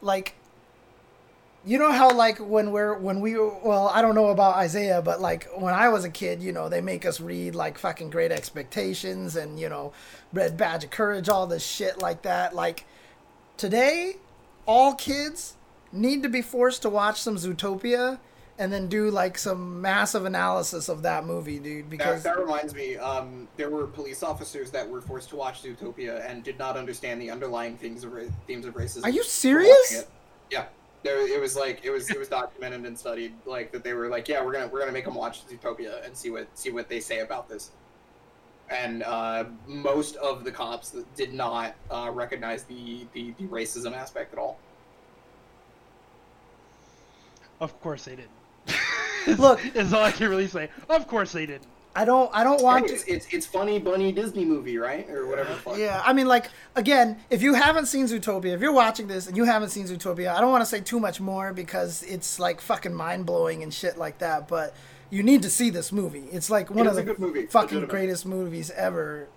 S1: like. You know how like when we're when we well I don't know about Isaiah but like when I was a kid you know they make us read like fucking Great Expectations and you know Red Badge of Courage all this shit like that like today all kids need to be forced to watch some Zootopia and then do like some massive analysis of that movie dude
S3: That,
S1: because
S3: that reminds me, um, there were police officers that were forced to watch Zootopia and did not understand the underlying themes of ra- themes of racism.
S1: Are you serious?
S3: Yeah, there it was like it was it was documented and studied like that they were like yeah we're gonna we're gonna make them watch Zootopia and see what see what they say about this. and uh, most of the cops did not uh, recognize the, the the racism aspect at all.
S2: Of course they didn't.
S1: Look-
S2: is all I can really say. Of course they didn't.
S1: I don't I don't want
S3: it's, it's it's funny bunny Disney movie, right? Or whatever the fuck.
S1: Yeah, I mean, like again, if you haven't seen Zootopia, if you're watching this and you haven't seen Zootopia, I don't want to say too much more because it's like fucking mind blowing and shit like that. But you need to see this movie. It's like one
S3: It
S1: of the fucking greatest movies ever.